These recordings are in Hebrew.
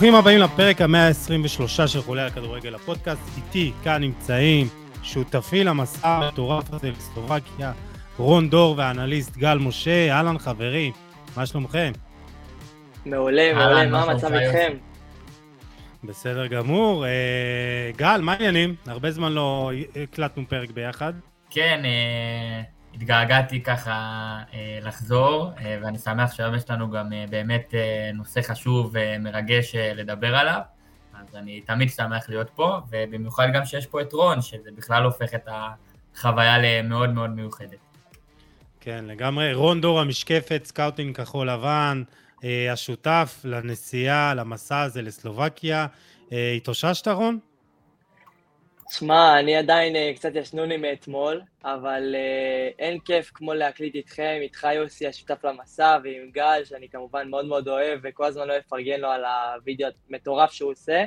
ברוכים הבאים לפרק המאה ה-23 של חולי הכדורגל הפודקאסט. איתי כאן נמצאים שותפי למסע המטורף הזה לסלובקיה, רון דור והאנליסט גל משה. אהלן חברים, מה שלומכם? מעולה, מעולה, מה המצב איתכם? בסדר גמור. אה, גל, מה העניינים? הרבה זמן לא הקלטנו פרק ביחד. כן, אה, התגעגעתי ככה אה, לחזור, אה, ואני שמח שהיום יש לנו גם אה, באמת נושא חשוב ומרגש לדבר עליו. אז אני תמיד שמח להיות פה, ובמיוחד גם שיש פה את רון, שזה בכלל הופך את החוויה למאוד מאוד מיוחדת. כן, לגמרי. רון דור המשקפת, סקאוטינג כחול לבן, השותף לנסיעה, למסע הזה לסלובקיה. התאוששת, רון? שמע, אני עדיין uh, קצת ישנוני מאתמול, אבל uh, אין כיף כמו להקליט איתכם, איתך יוסי, השותף למסע, ועם גל, שאני כמובן מאוד מאוד אוהב, וכל הזמן לא אפרגן לו על הוידאו המטורף שהוא עושה.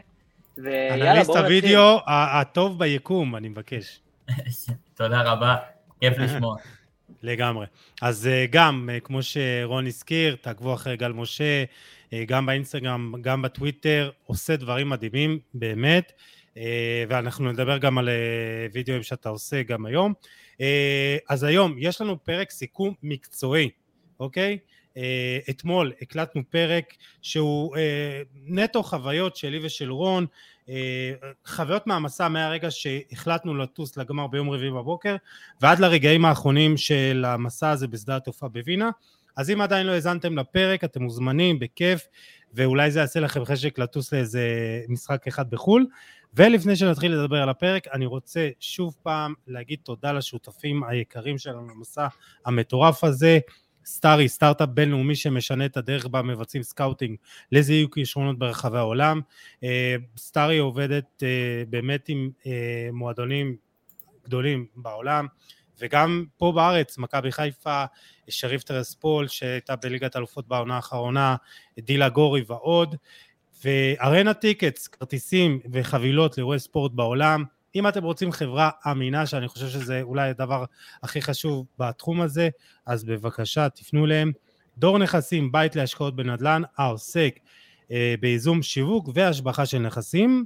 ויאללה, בואו נתחיל. אנליסט הוידאו הטוב ביקום, אני מבקש. תודה רבה, כיף לשמוע. לגמרי. אז uh, גם, uh, כמו שרון הזכיר, תעקבו אחרי גל משה, uh, גם באינסטגרם, גם בטוויטר, עושה דברים מדהימים, באמת. אה, ואנחנו נדבר גם על אה, וידאוים שאתה עושה גם היום. אה, אז היום יש לנו פרק סיכום מקצועי, אוקיי? אתמול הקלטנו פרק שהוא נטו חוויות שלי ושל רון, חוויות מהמסע מהרגע שהחלטנו לטוס לגמר ביום רביעי בבוקר ועד לרגעים האחרונים של המסע הזה בשדה התעופה בווינה. אז אם עדיין לא האזנתם לפרק אתם מוזמנים בכיף ואולי זה יעשה לכם חשק לטוס לאיזה משחק אחד בחו"ל ולפני שנתחיל לדבר על הפרק, אני רוצה שוב פעם להגיד תודה לשותפים היקרים שלנו למסע המטורף הזה. סטארי, סטארט-אפ בינלאומי שמשנה את הדרך בה מבצעים scouting לזיהוי כישרונות ברחבי העולם. אה, סטארי עובדת אה, באמת עם אה, מועדונים גדולים בעולם, וגם פה בארץ, מכבי חיפה, שריף טירספול שהייתה בליגת אלופות בעונה האחרונה, דילה גורי ועוד. ו Arena Tickets, כרטיסים וחבילות לאירועי ספורט בעולם. אם אתם רוצים חברה אמינה, שאני חושב שזה אולי הדבר הכי חשוב בתחום הזה, אז בבקשה תפנו אליהם. דור נכסים, בית להשקעות בנדל"ן, העוסק אה, בייזום שיווק והשבחה של נכסים.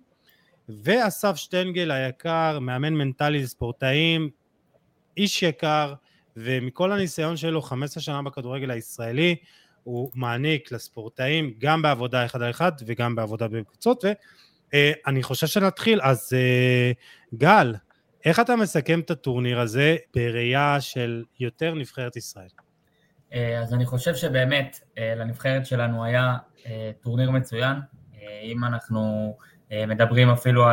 ואסף שטנגל היקר, מאמן מנטלי לספורטאים, איש יקר, ומכל הניסיון שלו, 15 שנה בכדורגל הישראלי, הוא מעניק לספורטאים גם בעבודה אחד על אחד וגם בעבודה בקבוצות ואני חושב שנתחיל אז אה, גל איך אתה מסכם את הטורניר הזה בראייה של יותר נבחרת ישראל? אה, אז אני חושב שבאמת אה, לנבחרת שלנו היה טורניר מצוין אם אנחנו מדברים אפילו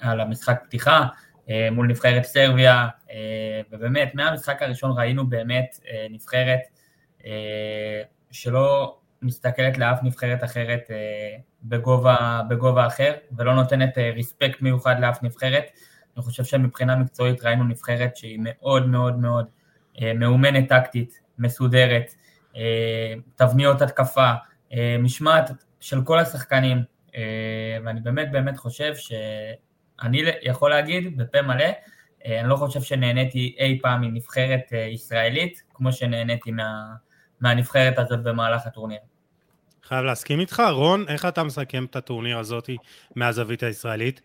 על המשחק פתיחה מול נבחרת סרביה ובאמת מהמשחק הראשון ראינו באמת נבחרת שלא מסתכלת לאף נבחרת אחרת אה, בגובה, בגובה אחר, ולא נותנת אה, ריספקט מיוחד לאף נבחרת. אני חושב שמבחינה מקצועית ראינו נבחרת שהיא מאוד מאוד מאוד אה, מאומנת טקטית, מסודרת, תבניות התקפה, משמעת של כל השחקנים, ואני באמת באמת חושב שאני יכול להגיד בפה מלא, אני לא חושב שנהניתי אי פעם מנבחרת ישראלית, כמו שנהניתי מה... מהנבחרת הזאת במהלך הטורניר. חייב להסכים איתך, רון, איך אתה מסכם את הטורניר הזאת מהזווית הישראלית?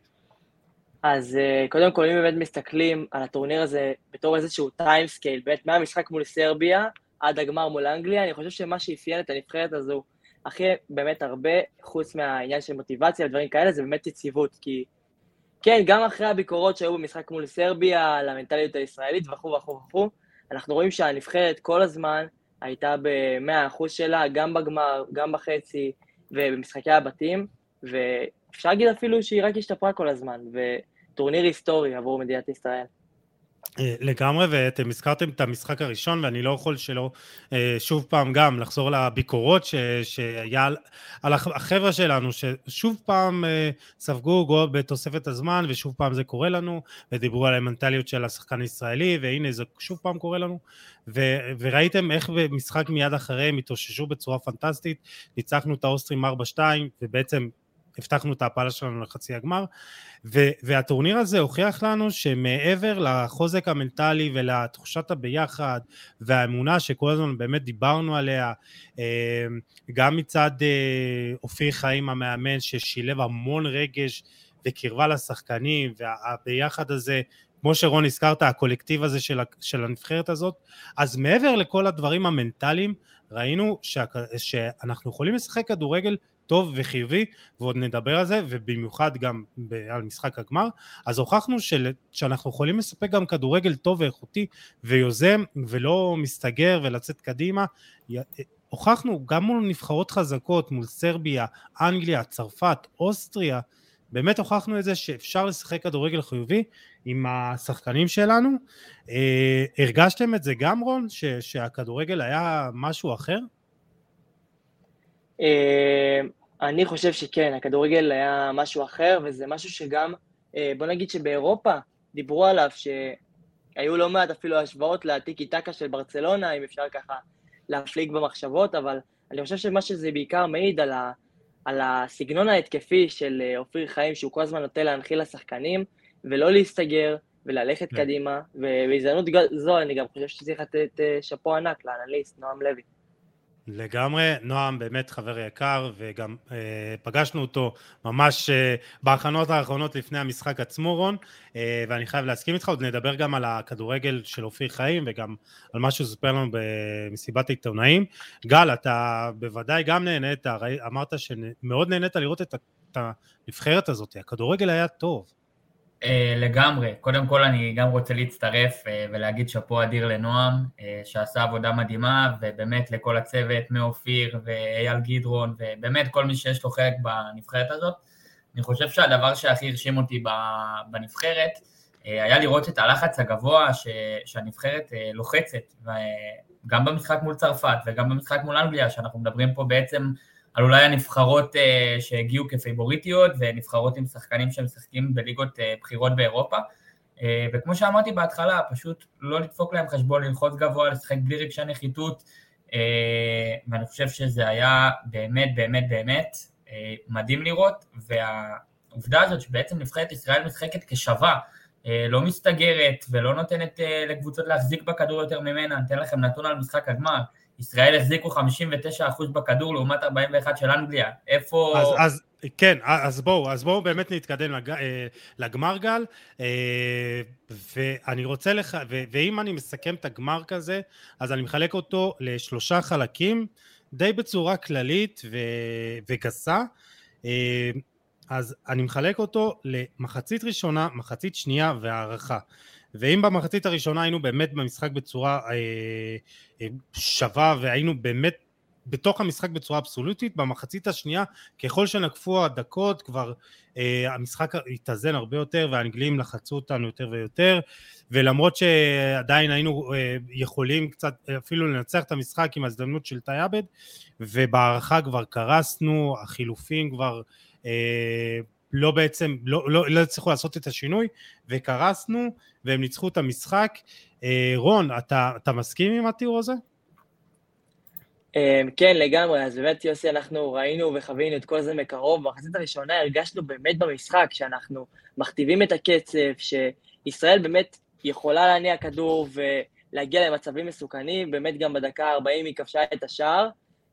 אז אה, קודם כל, אם באמת מסתכלים על הטורניר הזה בתור איזשהו timescale, באמת מהמשחק מול סרביה עד הגמר מול אנגליה, אני חושב שמה שאפיין את הנבחרת הזו הכי באמת הרבה, חוץ מהעניין של מוטיבציה ודברים כאלה, זה באמת יציבות, כי כן, גם אחרי הביקורות שהיו במשחק מול סרביה, על המנטליות הישראלית וכו' וכו' וכו', אנחנו רואים שהנבחרת כל הזמן הייתה ב-100% שלה, גם בגמר, גם בחצי ובמשחקי הבתים, ואפשר להגיד אפילו שהיא רק השתפרה כל הזמן, וטורניר היסטורי עבור מדינת ישראל. אה, לגמרי, ואתם הזכרתם את המשחק הראשון, ואני לא יכול שלא אה, שוב פעם גם לחזור לביקורות ש, שהיה על, על החבר'ה שלנו, ששוב פעם אה, ספגו גול בתוספת הזמן, ושוב פעם זה קורה לנו, ודיברו על המנטליות של השחקן הישראלי, והנה זה שוב פעם קורה לנו, ו, וראיתם איך במשחק מיד אחריהם התאוששו בצורה פנטסטית, ניצחנו את האוסטרים 4-2, ובעצם הבטחנו את ההפלה שלנו לחצי הגמר, ו, והטורניר הזה הוכיח לנו שמעבר לחוזק המנטלי ולתחושת הביחד והאמונה שכל הזמן באמת דיברנו עליה, אה, גם מצד אה, אופיר חיים המאמן ששילב המון רגש וקרבה לשחקנים, והביחד הזה כמו שרון הזכרת, הקולקטיב הזה של, של הנבחרת הזאת, אז מעבר לכל הדברים המנטליים, ראינו שאנחנו יכולים לשחק כדורגל טוב וחיובי, ועוד נדבר על זה, ובמיוחד גם על משחק הגמר, אז הוכחנו של, שאנחנו יכולים לספק גם כדורגל טוב ואיכותי ויוזם, ולא מסתגר ולצאת קדימה. הוכחנו גם מול נבחרות חזקות, מול סרביה, אנגליה, צרפת, אוסטריה, באמת הוכחנו את זה שאפשר לשחק כדורגל חיובי עם השחקנים שלנו. אה, הרגשתם את זה גם רון? ש, שהכדורגל היה משהו אחר? אה, אני חושב שכן, הכדורגל היה משהו אחר, וזה משהו שגם, אה, בוא נגיד שבאירופה דיברו עליו, שהיו לא מעט אפילו השוואות לטיקי טקה של ברצלונה, אם אפשר ככה להפליג במחשבות, אבל אני חושב שמה שזה בעיקר מעיד על ה... על הסגנון ההתקפי של אה, אופיר חיים, שהוא כל הזמן נוטה להנחיל לשחקנים, ולא להסתגר, וללכת כן. קדימה, ובהזדמנות זו אני גם חושב שצריך לתת אה, שאפו ענק לאנליסט, נועם לוי. לגמרי, נועם באמת חבר יקר, וגם אה, פגשנו אותו ממש אה, בהכנות האחרונות לפני המשחק עצמו, רון, אה, ואני חייב להסכים איתך, עוד נדבר גם על הכדורגל של אופיר חיים, וגם על מה שהוא סיפר לנו במסיבת העיתונאים. גל, אתה בוודאי גם נהנית, אמרת שמאוד נהנית לראות את הנבחרת הזאת, הכדורגל היה טוב. Uh, לגמרי. קודם כל אני גם רוצה להצטרף uh, ולהגיד שאפו אדיר לנועם, uh, שעשה עבודה מדהימה, ובאמת לכל הצוות, מאופיר ואייל גדרון, ובאמת כל מי שיש לו חלק בנבחרת הזאת. אני חושב שהדבר שהכי הרשים אותי בנבחרת, uh, היה לראות את הלחץ הגבוה ש, שהנבחרת uh, לוחצת, גם במשחק מול צרפת וגם במשחק מול אנגליה, שאנחנו מדברים פה בעצם על אולי הנבחרות uh, שהגיעו כפייבוריטיות ונבחרות עם שחקנים שמשחקים בליגות uh, בחירות באירופה. Uh, וכמו שאמרתי בהתחלה, פשוט לא לדפוק להם חשבון, ללחוץ גבוה, לשחק בלי רגשי נחיתות, uh, ואני חושב שזה היה באמת באמת באמת uh, מדהים לראות, והעובדה הזאת שבעצם נבחרת ישראל משחקת כשווה, לא מסתגרת ולא נותנת uh, לקבוצות להחזיק בכדור יותר ממנה, אני אתן לכם נתון על משחק הגמר, ישראל החזיקו 59% בכדור לעומת 41 של אנגליה, איפה... אז, אז כן, אז בואו, אז בואו באמת נתקדם לג, אה, לגמר גל, אה, ואני רוצה לך, ו, ואם אני מסכם את הגמר כזה, אז אני מחלק אותו לשלושה חלקים, די בצורה כללית ו, וגסה, אה, אז אני מחלק אותו למחצית ראשונה, מחצית שנייה והערכה. ואם במחצית הראשונה היינו באמת במשחק בצורה אה, אה, שווה והיינו באמת בתוך המשחק בצורה אבסולוטית, במחצית השנייה ככל שנקפו הדקות כבר אה, המשחק התאזן הרבה יותר והאנגלים לחצו אותנו יותר ויותר ולמרות שעדיין היינו אה, יכולים קצת אפילו לנצח את המשחק עם ההזדמנות של תאי ובהערכה כבר קרסנו, החילופים כבר אה, לא בעצם, לא, לא, לא הצליחו לעשות את השינוי וקרסנו והם ניצחו את המשחק. אה, רון, אתה, אתה מסכים עם התיאור הזה? אה, כן, לגמרי, אז באמת יוסי, אנחנו ראינו וחווינו את כל זה מקרוב, במחצית הראשונה הרגשנו באמת במשחק שאנחנו מכתיבים את הקצב, שישראל באמת יכולה להניע כדור ולהגיע למצבים מסוכנים, באמת גם בדקה ה-40 היא כבשה את השער,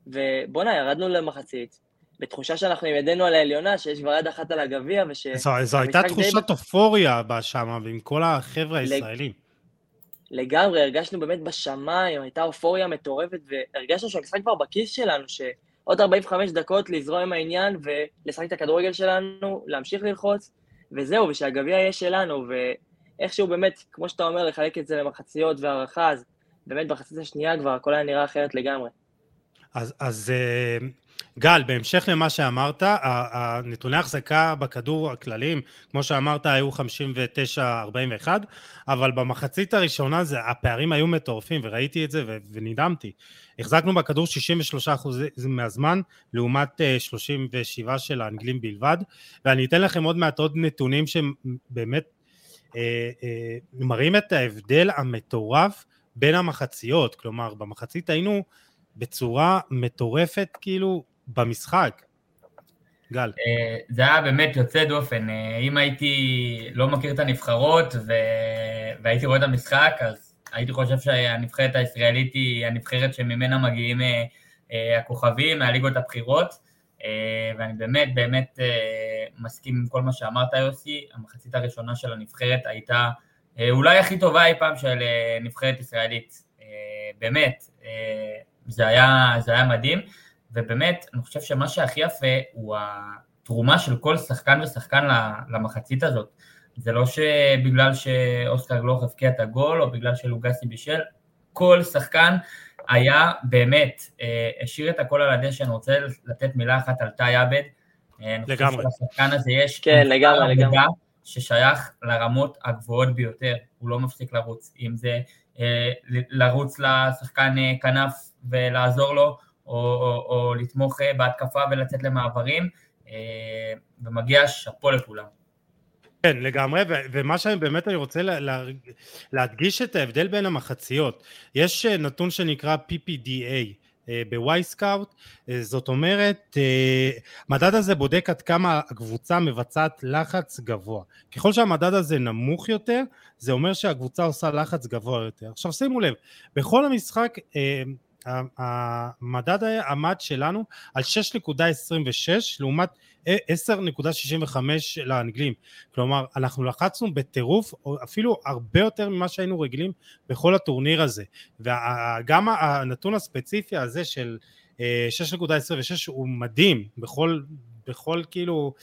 ובואנה, ירדנו למחצית, בתחושה שאנחנו עם ידינו על העליונה, שיש כבר יד אחת על הגביע, וש... זו, הייתה תחושת אופוריה שם, ועם כל החבר'ה הישראלים. לגמרי, הרגשנו באמת בשמיים, הייתה אופוריה מטורפת, והרגשנו שהמשחק כבר בכיס שלנו, שעוד 45 דקות לזרום עם העניין ולשחק את הכדורגל שלנו, להמשיך ללחוץ, וזהו, ושהגביע יהיה שלנו, ואיכשהו באמת, כמו שאתה אומר, לחלק את זה למחציות והערכה, אז באמת בחצית השנייה כבר הכל היה נראה אחרת לגמרי. אז, אז אה, גל, בהמשך למה שאמרת, הנתוני החזקה בכדור הכלליים, כמו שאמרת, היו 59-41, אבל במחצית הראשונה זה, הפערים היו מטורפים, וראיתי את זה ונדהמתי. החזקנו בכדור 63% מהזמן, לעומת 37 אה, של האנגלים בלבד, ואני אתן לכם עוד מעט עוד נתונים שבאמת אה, אה, מראים את ההבדל המטורף בין המחציות, כלומר במחצית היינו בצורה מטורפת כאילו במשחק. גל. זה היה באמת יוצא דופן. אם הייתי לא מכיר את הנבחרות ו... והייתי רואה את המשחק, אז הייתי חושב שהנבחרת הישראלית היא הנבחרת שממנה מגיעים הכוכבים מהליגות הבכירות, ואני באמת באמת מסכים עם כל מה שאמרת יוסי, המחצית הראשונה של הנבחרת הייתה אולי הכי טובה אי פעם של נבחרת ישראלית, באמת, זה היה, זה היה מדהים. ובאמת, אני חושב שמה שהכי יפה הוא התרומה של כל שחקן ושחקן למחצית הזאת. זה לא שבגלל שאוסקר גלוך הבקיע את הגול, או בגלל שלוגסי בישל, כל שחקן היה באמת, אה, השאיר את הכל על הדשא, אני רוצה לתת מילה אחת על תאי עבד. אה, לגמרי. לשחקן הזה יש... כן, לגמרי, לגמרי. ששייך לרמות הגבוהות ביותר, הוא לא מפסיק לרוץ, אם זה אה, לרוץ לשחקן אה, כנף ולעזור לו, או, או, או לתמוך אה, בהתקפה ולצאת למעברים, אה, ומגיע שאפו לכולם. כן, לגמרי, ו- ומה שאני באמת אני רוצה לה- לה- להדגיש את ההבדל בין המחציות. יש אה, נתון שנקרא PPDA בוואי סקאוט, זאת אומרת, המדד הזה בודק עד כמה הקבוצה מבצעת לחץ גבוה. ככל שהמדד הזה נמוך יותר, זה אומר שהקבוצה עושה לחץ גבוה יותר. עכשיו שימו לב, בכל המשחק המדד עמד שלנו על 6.26 לעומת 10.65 לאנגלים. כלומר אנחנו לחצנו בטירוף אפילו הרבה יותר ממה שהיינו רגילים בכל הטורניר הזה. וגם הנתון הספציפי הזה של 6.26 הוא מדהים. בכל בכל כאילו,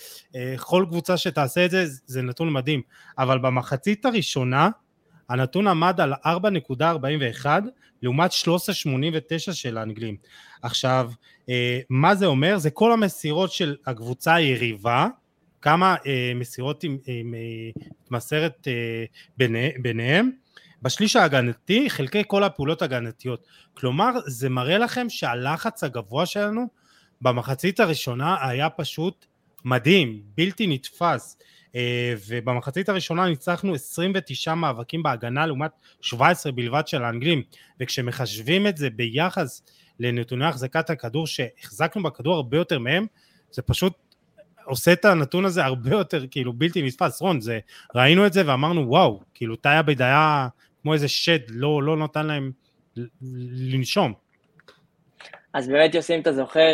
כל קבוצה שתעשה את זה, זה נתון מדהים. אבל במחצית הראשונה, הנתון עמד על 4.41 לעומת 13.89 של האנגלים. עכשיו, אה, מה זה אומר? זה כל המסירות של הקבוצה היריבה, כמה אה, מסירות מתמסרת אה, ביניהם, בשליש ההגנתי חלקי כל הפעולות ההגנתיות. כלומר, זה מראה לכם שהלחץ הגבוה שלנו במחצית הראשונה היה פשוט מדהים, בלתי נתפס. אה, ובמחצית הראשונה ניצחנו 29 מאבקים בהגנה לעומת 17 בלבד של האנגלים. וכשמחשבים את זה ביחס לנתוני החזקת הכדור שהחזקנו בכדור הרבה יותר מהם זה פשוט עושה את הנתון הזה הרבה יותר כאילו בלתי נתפס. רון זה ראינו את זה ואמרנו וואו כאילו תאי עבד היה כמו איזה שד לא, לא נתן להם לנשום. אז באמת יוסי אם אתה זוכר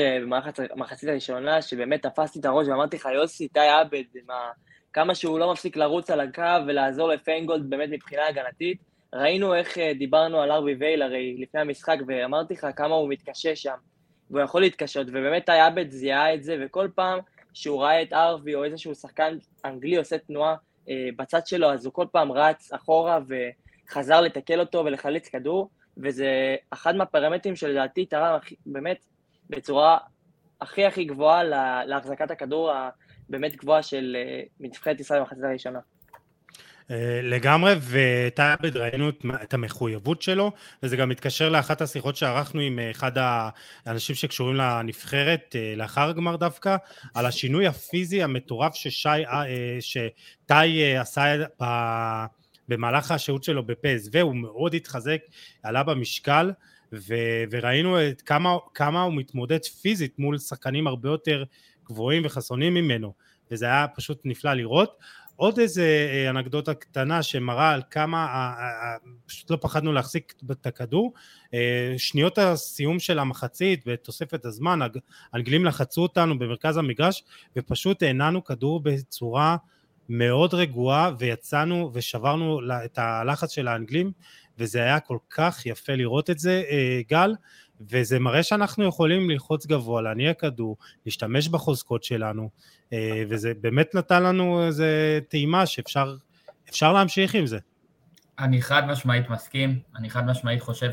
במחצית הראשונה שבאמת תפסתי את הראש ואמרתי לך יוסי תאי עבד מה כמה שהוא לא מפסיק לרוץ על הקו ולעזור לפיינגולד באמת מבחינה הגנתית. ראינו איך אה, דיברנו על ארווי וייל הרי לפני המשחק, ואמרתי לך כמה הוא מתקשה שם, והוא יכול להתקשות, ובאמת עבד זיהה את זה, וכל פעם שהוא ראה את ארווי או איזשהו שחקן אנגלי עושה תנועה אה, בצד שלו, אז הוא כל פעם רץ אחורה וחזר לתקל אותו ולחלץ כדור, וזה אחד מהפרמטרים שלדעתי תרם באמת בצורה הכי הכי גבוהה להחזקת הכדור באמת גבוהה של אה, נבחרת ישראל במחצית הראשונה. אה, לגמרי, וטייבד ראינו את המחויבות שלו, וזה גם מתקשר לאחת השיחות שערכנו עם אה, אחד האנשים שקשורים לנבחרת לאחר הגמר דווקא, על השינוי הפיזי המטורף ששי, שטי עשה במהלך השהות שלו בפז, והוא מאוד התחזק, עלה במשקל, ו, וראינו את כמה, כמה הוא מתמודד פיזית מול שחקנים הרבה יותר גבוהים וחסונים ממנו, וזה היה פשוט נפלא לראות. עוד איזה אה, אנקדוטה קטנה שמראה על כמה אה, אה, פשוט לא פחדנו להחזיק את הכדור. שניות הסיום של המחצית ותוספת הזמן, האנגלים לחצו אותנו במרכז המגרש ופשוט העננו כדור בצורה מאוד רגועה ויצאנו ושברנו את הלחץ של האנגלים וזה היה כל כך יפה לראות את זה גל וזה מראה שאנחנו יכולים ללחוץ גבוה, להניע כדור, להשתמש בחוזקות שלנו, אה, וזה באמת נתן לנו איזה טעימה שאפשר להמשיך עם זה. אני חד משמעית מסכים, אני חד משמעית חושב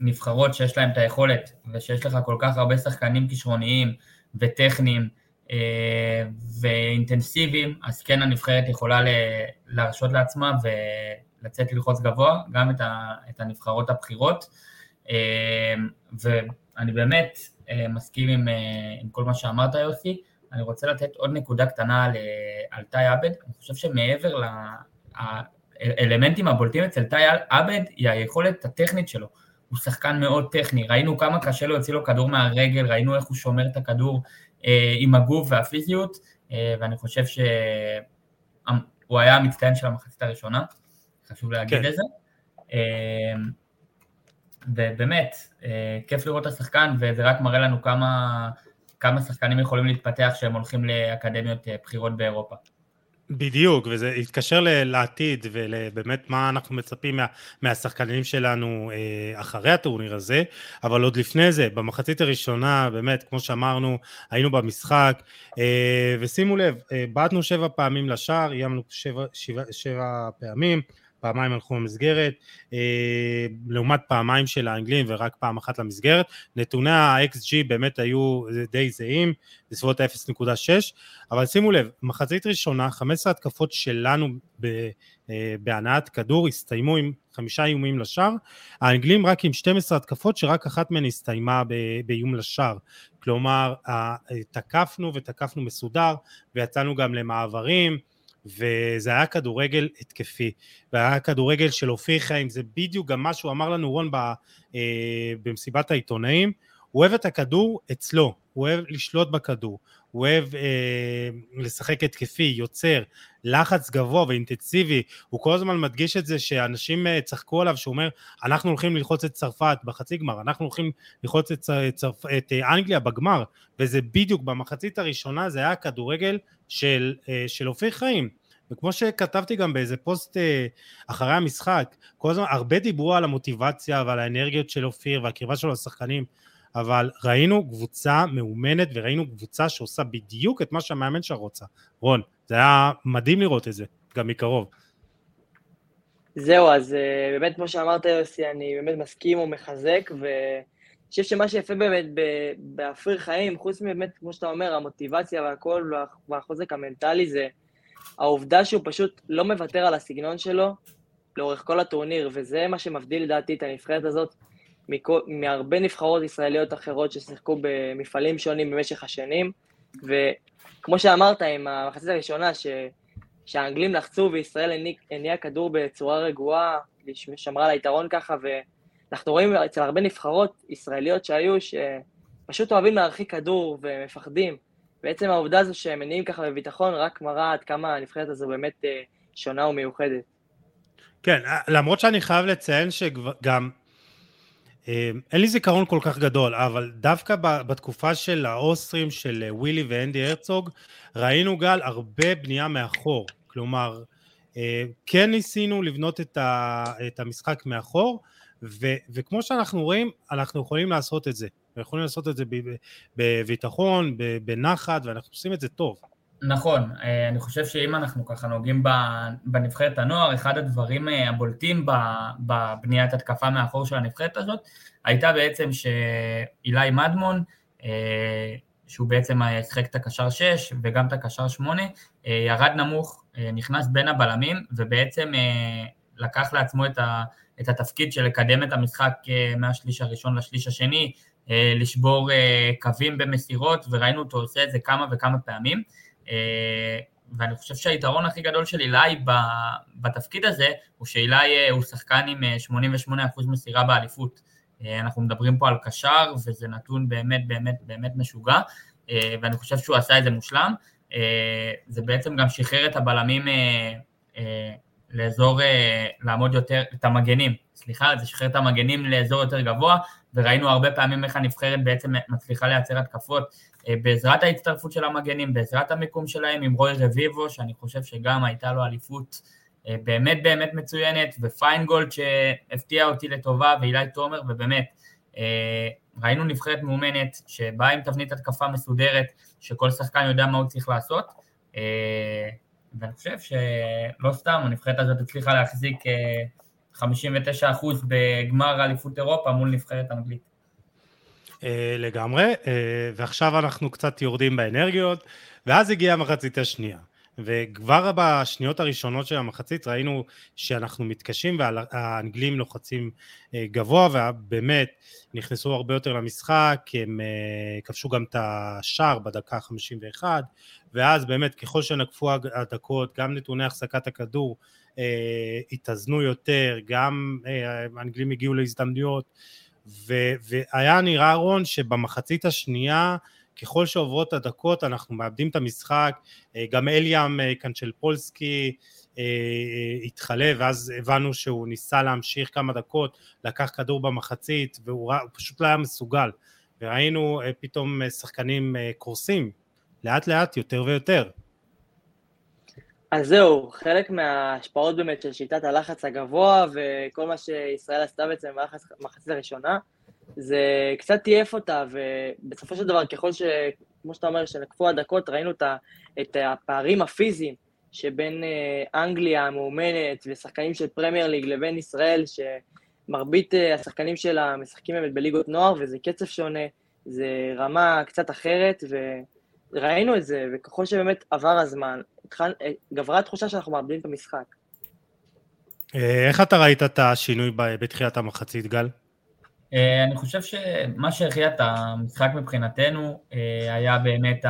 שנבחרות שיש להם את היכולת ושיש לך כל כך הרבה שחקנים כישרוניים וטכניים אה, ואינטנסיביים, אז כן הנבחרת יכולה להרשות לעצמה ולצאת ללחוץ גבוה, גם את הנבחרות הבכירות. אמ, ואני באמת אה, מסכים עם, אה, עם כל מה שאמרת יוסי, אני רוצה לתת עוד נקודה קטנה על, אה, על תאי עבד, אני חושב שמעבר לאלמנטים הבולטים אצל תאי עבד היא היכולת הטכנית שלו, הוא שחקן מאוד טכני, ראינו כמה קשה להוציא לו כדור מהרגל, ראינו איך הוא שומר את הכדור עם הגוף והפיזיות, ואני חושב שהוא היה המצטיין של המחצית הראשונה, חשוב להגיד כן. את זה. ובאמת, כיף לראות את השחקן, וזה רק מראה לנו כמה, כמה שחקנים יכולים להתפתח כשהם הולכים לאקדמיות בחירות באירופה. בדיוק, וזה יתקשר לעתיד ולבאמת מה אנחנו מצפים מה, מהשחקנים שלנו אה, אחרי הטורניר הזה, אבל עוד לפני זה, במחצית הראשונה, באמת, כמו שאמרנו, היינו במשחק, אה, ושימו לב, אה, בעטנו שבע פעמים לשער, איימנו שבע, שבע, שבע פעמים, פעמיים הלכו למסגרת, אה, לעומת פעמיים של האנגלים ורק פעם אחת למסגרת. נתוני ה-XG באמת היו די זהים, בסביבות ה-0.6, אבל שימו לב, מחצית ראשונה, 15 התקפות שלנו אה, בהנעת כדור הסתיימו עם חמישה איומים לשער, האנגלים רק עם 12 התקפות שרק אחת מהן הסתיימה באיום לשער. כלומר, תקפנו ותקפנו מסודר ויצאנו גם למעברים, וזה היה כדורגל התקפי, והיה כדורגל של אופיר חיים, זה בדיוק גם מה שהוא אמר לנו רון ב, אה, במסיבת העיתונאים, הוא אוהב את הכדור אצלו, הוא אוהב לשלוט בכדור, הוא אוהב אה, לשחק התקפי, יוצר, לחץ גבוה ואינטנסיבי, הוא כל הזמן מדגיש את זה שאנשים אה, צחקו עליו, שהוא אומר, אנחנו הולכים ללחוץ את צרפת בחצי גמר, אנחנו הולכים ללחוץ את, צרפ, את אה, אנגליה בגמר, וזה בדיוק במחצית הראשונה, זה היה כדורגל של, אה, של אופיר חיים. וכמו שכתבתי גם באיזה פוסט אה, אחרי המשחק, כל הזמן הרבה דיברו על המוטיבציה ועל האנרגיות של אופיר והקרבה שלו לשחקנים, אבל ראינו קבוצה מאומנת וראינו קבוצה שעושה בדיוק את מה שהמאמן שלה רוצה. רון, זה היה מדהים לראות את זה, גם מקרוב. זהו, אז אה, באמת כמו שאמרת יוסי, אני באמת מסכים ומחזק, ואני חושב שמה שיפה באמת באפיר חיים, חוץ מבאמת, כמו שאתה אומר, המוטיבציה והכל, והחוזק המנטלי, זה העובדה שהוא פשוט לא מוותר על הסגנון שלו לאורך כל הטורניר, וזה מה שמבדיל לדעתי את הנבחרת הזאת מהרבה נבחרות ישראליות אחרות ששיחקו במפעלים שונים במשך השנים, וכמו שאמרת עם המחצית הראשונה, ש, שהאנגלים לחצו וישראל הניעה כדור בצורה רגועה, שמרה על היתרון ככה, ואנחנו רואים אצל הרבה נבחרות ישראליות שהיו, שפשוט אוהבים להרחיק כדור ומפחדים. בעצם העובדה הזו שהם מניעים ככה בביטחון רק מראה עד כמה הנבחרת הזו באמת אה, שונה ומיוחדת. כן, למרות שאני חייב לציין שגם אין לי זיכרון כל כך גדול, אבל דווקא בתקופה של האוסטרים של ווילי ואנדי הרצוג, ראינו גל הרבה בנייה מאחור. כלומר, כן ניסינו לבנות את המשחק מאחור, וכמו שאנחנו רואים, אנחנו יכולים לעשות את זה. ויכולים לעשות את זה בביטחון, בנחת, ואנחנו עושים את זה טוב. נכון, אה, אני חושב שאם אנחנו ככה נוגעים בנבחרת הנוער, אחד הדברים אה, הבולטים בבניית התקפה מאחור של הנבחרת הזאת, הייתה בעצם שאילי מדמון, אה, שהוא בעצם שיחק את הקשר 6 וגם את הקשר 8, ירד נמוך, נכנס בין הבלמים, ובעצם לקח לעצמו את התפקיד של לקדם את המשחק מהשליש הראשון לשליש השני, לשבור קווים במסירות, וראינו אותו עושה את זה כמה וכמה פעמים. אה, ואני חושב שהיתרון הכי גדול של אילי בתפקיד הזה, הוא שאילי הוא שחקן עם 88% מסירה באליפות. אנחנו מדברים פה על קשר, וזה נתון באמת באמת באמת משוגע, ואני חושב שהוא עשה את זה מושלם. זה בעצם גם שחרר את הבלמים לאזור, לעמוד יותר, את המגנים, סליחה, זה שחרר את המגנים לאזור יותר גבוה, וראינו הרבה פעמים איך הנבחרת בעצם מצליחה לייצר התקפות אה, בעזרת ההצטרפות של המגנים, בעזרת המיקום שלהם עם רוי רביבו, שאני חושב שגם הייתה לו אליפות אה, באמת באמת מצוינת, ופיינגולד שהפתיע אותי לטובה, ואילי תומר, ובאמת, אה, ראינו נבחרת מאומנת שבאה עם תבנית התקפה מסודרת, שכל שחקן יודע מה הוא צריך לעשות, ואני חושב שלא סתם הנבחרת הזאת הצליחה להחזיק 59% בגמר אליפות אירופה מול נבחרת אנגלית. אה, לגמרי, אה, ועכשיו אנחנו קצת יורדים באנרגיות, ואז הגיעה המחצית השנייה. וכבר בשניות הראשונות של המחצית ראינו שאנחנו מתקשים והאנגלים לוחצים אה, גבוה ובאמת נכנסו הרבה יותר למשחק, הם כבשו גם את השער בדקה ה-51 ואז באמת ככל שנקפו הדקות גם נתוני החזקת הכדור התאזנו יותר, גם האנגלים הגיעו להזדמנויות, ו, והיה נראה רון שבמחצית השנייה ככל שעוברות הדקות אנחנו מאבדים את המשחק, גם אליאם קנצ'לפולסקי התחלף ואז הבנו שהוא ניסה להמשיך כמה דקות, לקח כדור במחצית והוא פשוט לא היה מסוגל. וראינו פתאום שחקנים קורסים. לאט לאט יותר ויותר. אז זהו, חלק מההשפעות באמת של שיטת הלחץ הגבוה וכל מה שישראל עשתה בעצם במחצית הראשונה, זה קצת טייף אותה, ובסופו של דבר, ככל ש... כמו שאתה אומר, שנקפו הדקות, ראינו את הפערים הפיזיים שבין אה, אנגליה המאומנת ושחקנים של פרמייר ליג לבין ישראל, שמרבית אה, השחקנים שלה משחקים באמת בליגות נוער, וזה קצב שונה, זה רמה קצת אחרת, וראינו את זה, וככל שבאמת עבר הזמן, גברה התחושה שאנחנו מאבדים את המשחק. אה, איך אתה ראית את השינוי בתחילת המחצית, גל? אה, אני חושב שמה שהכריע את המשחק מבחינתנו אה, היה באמת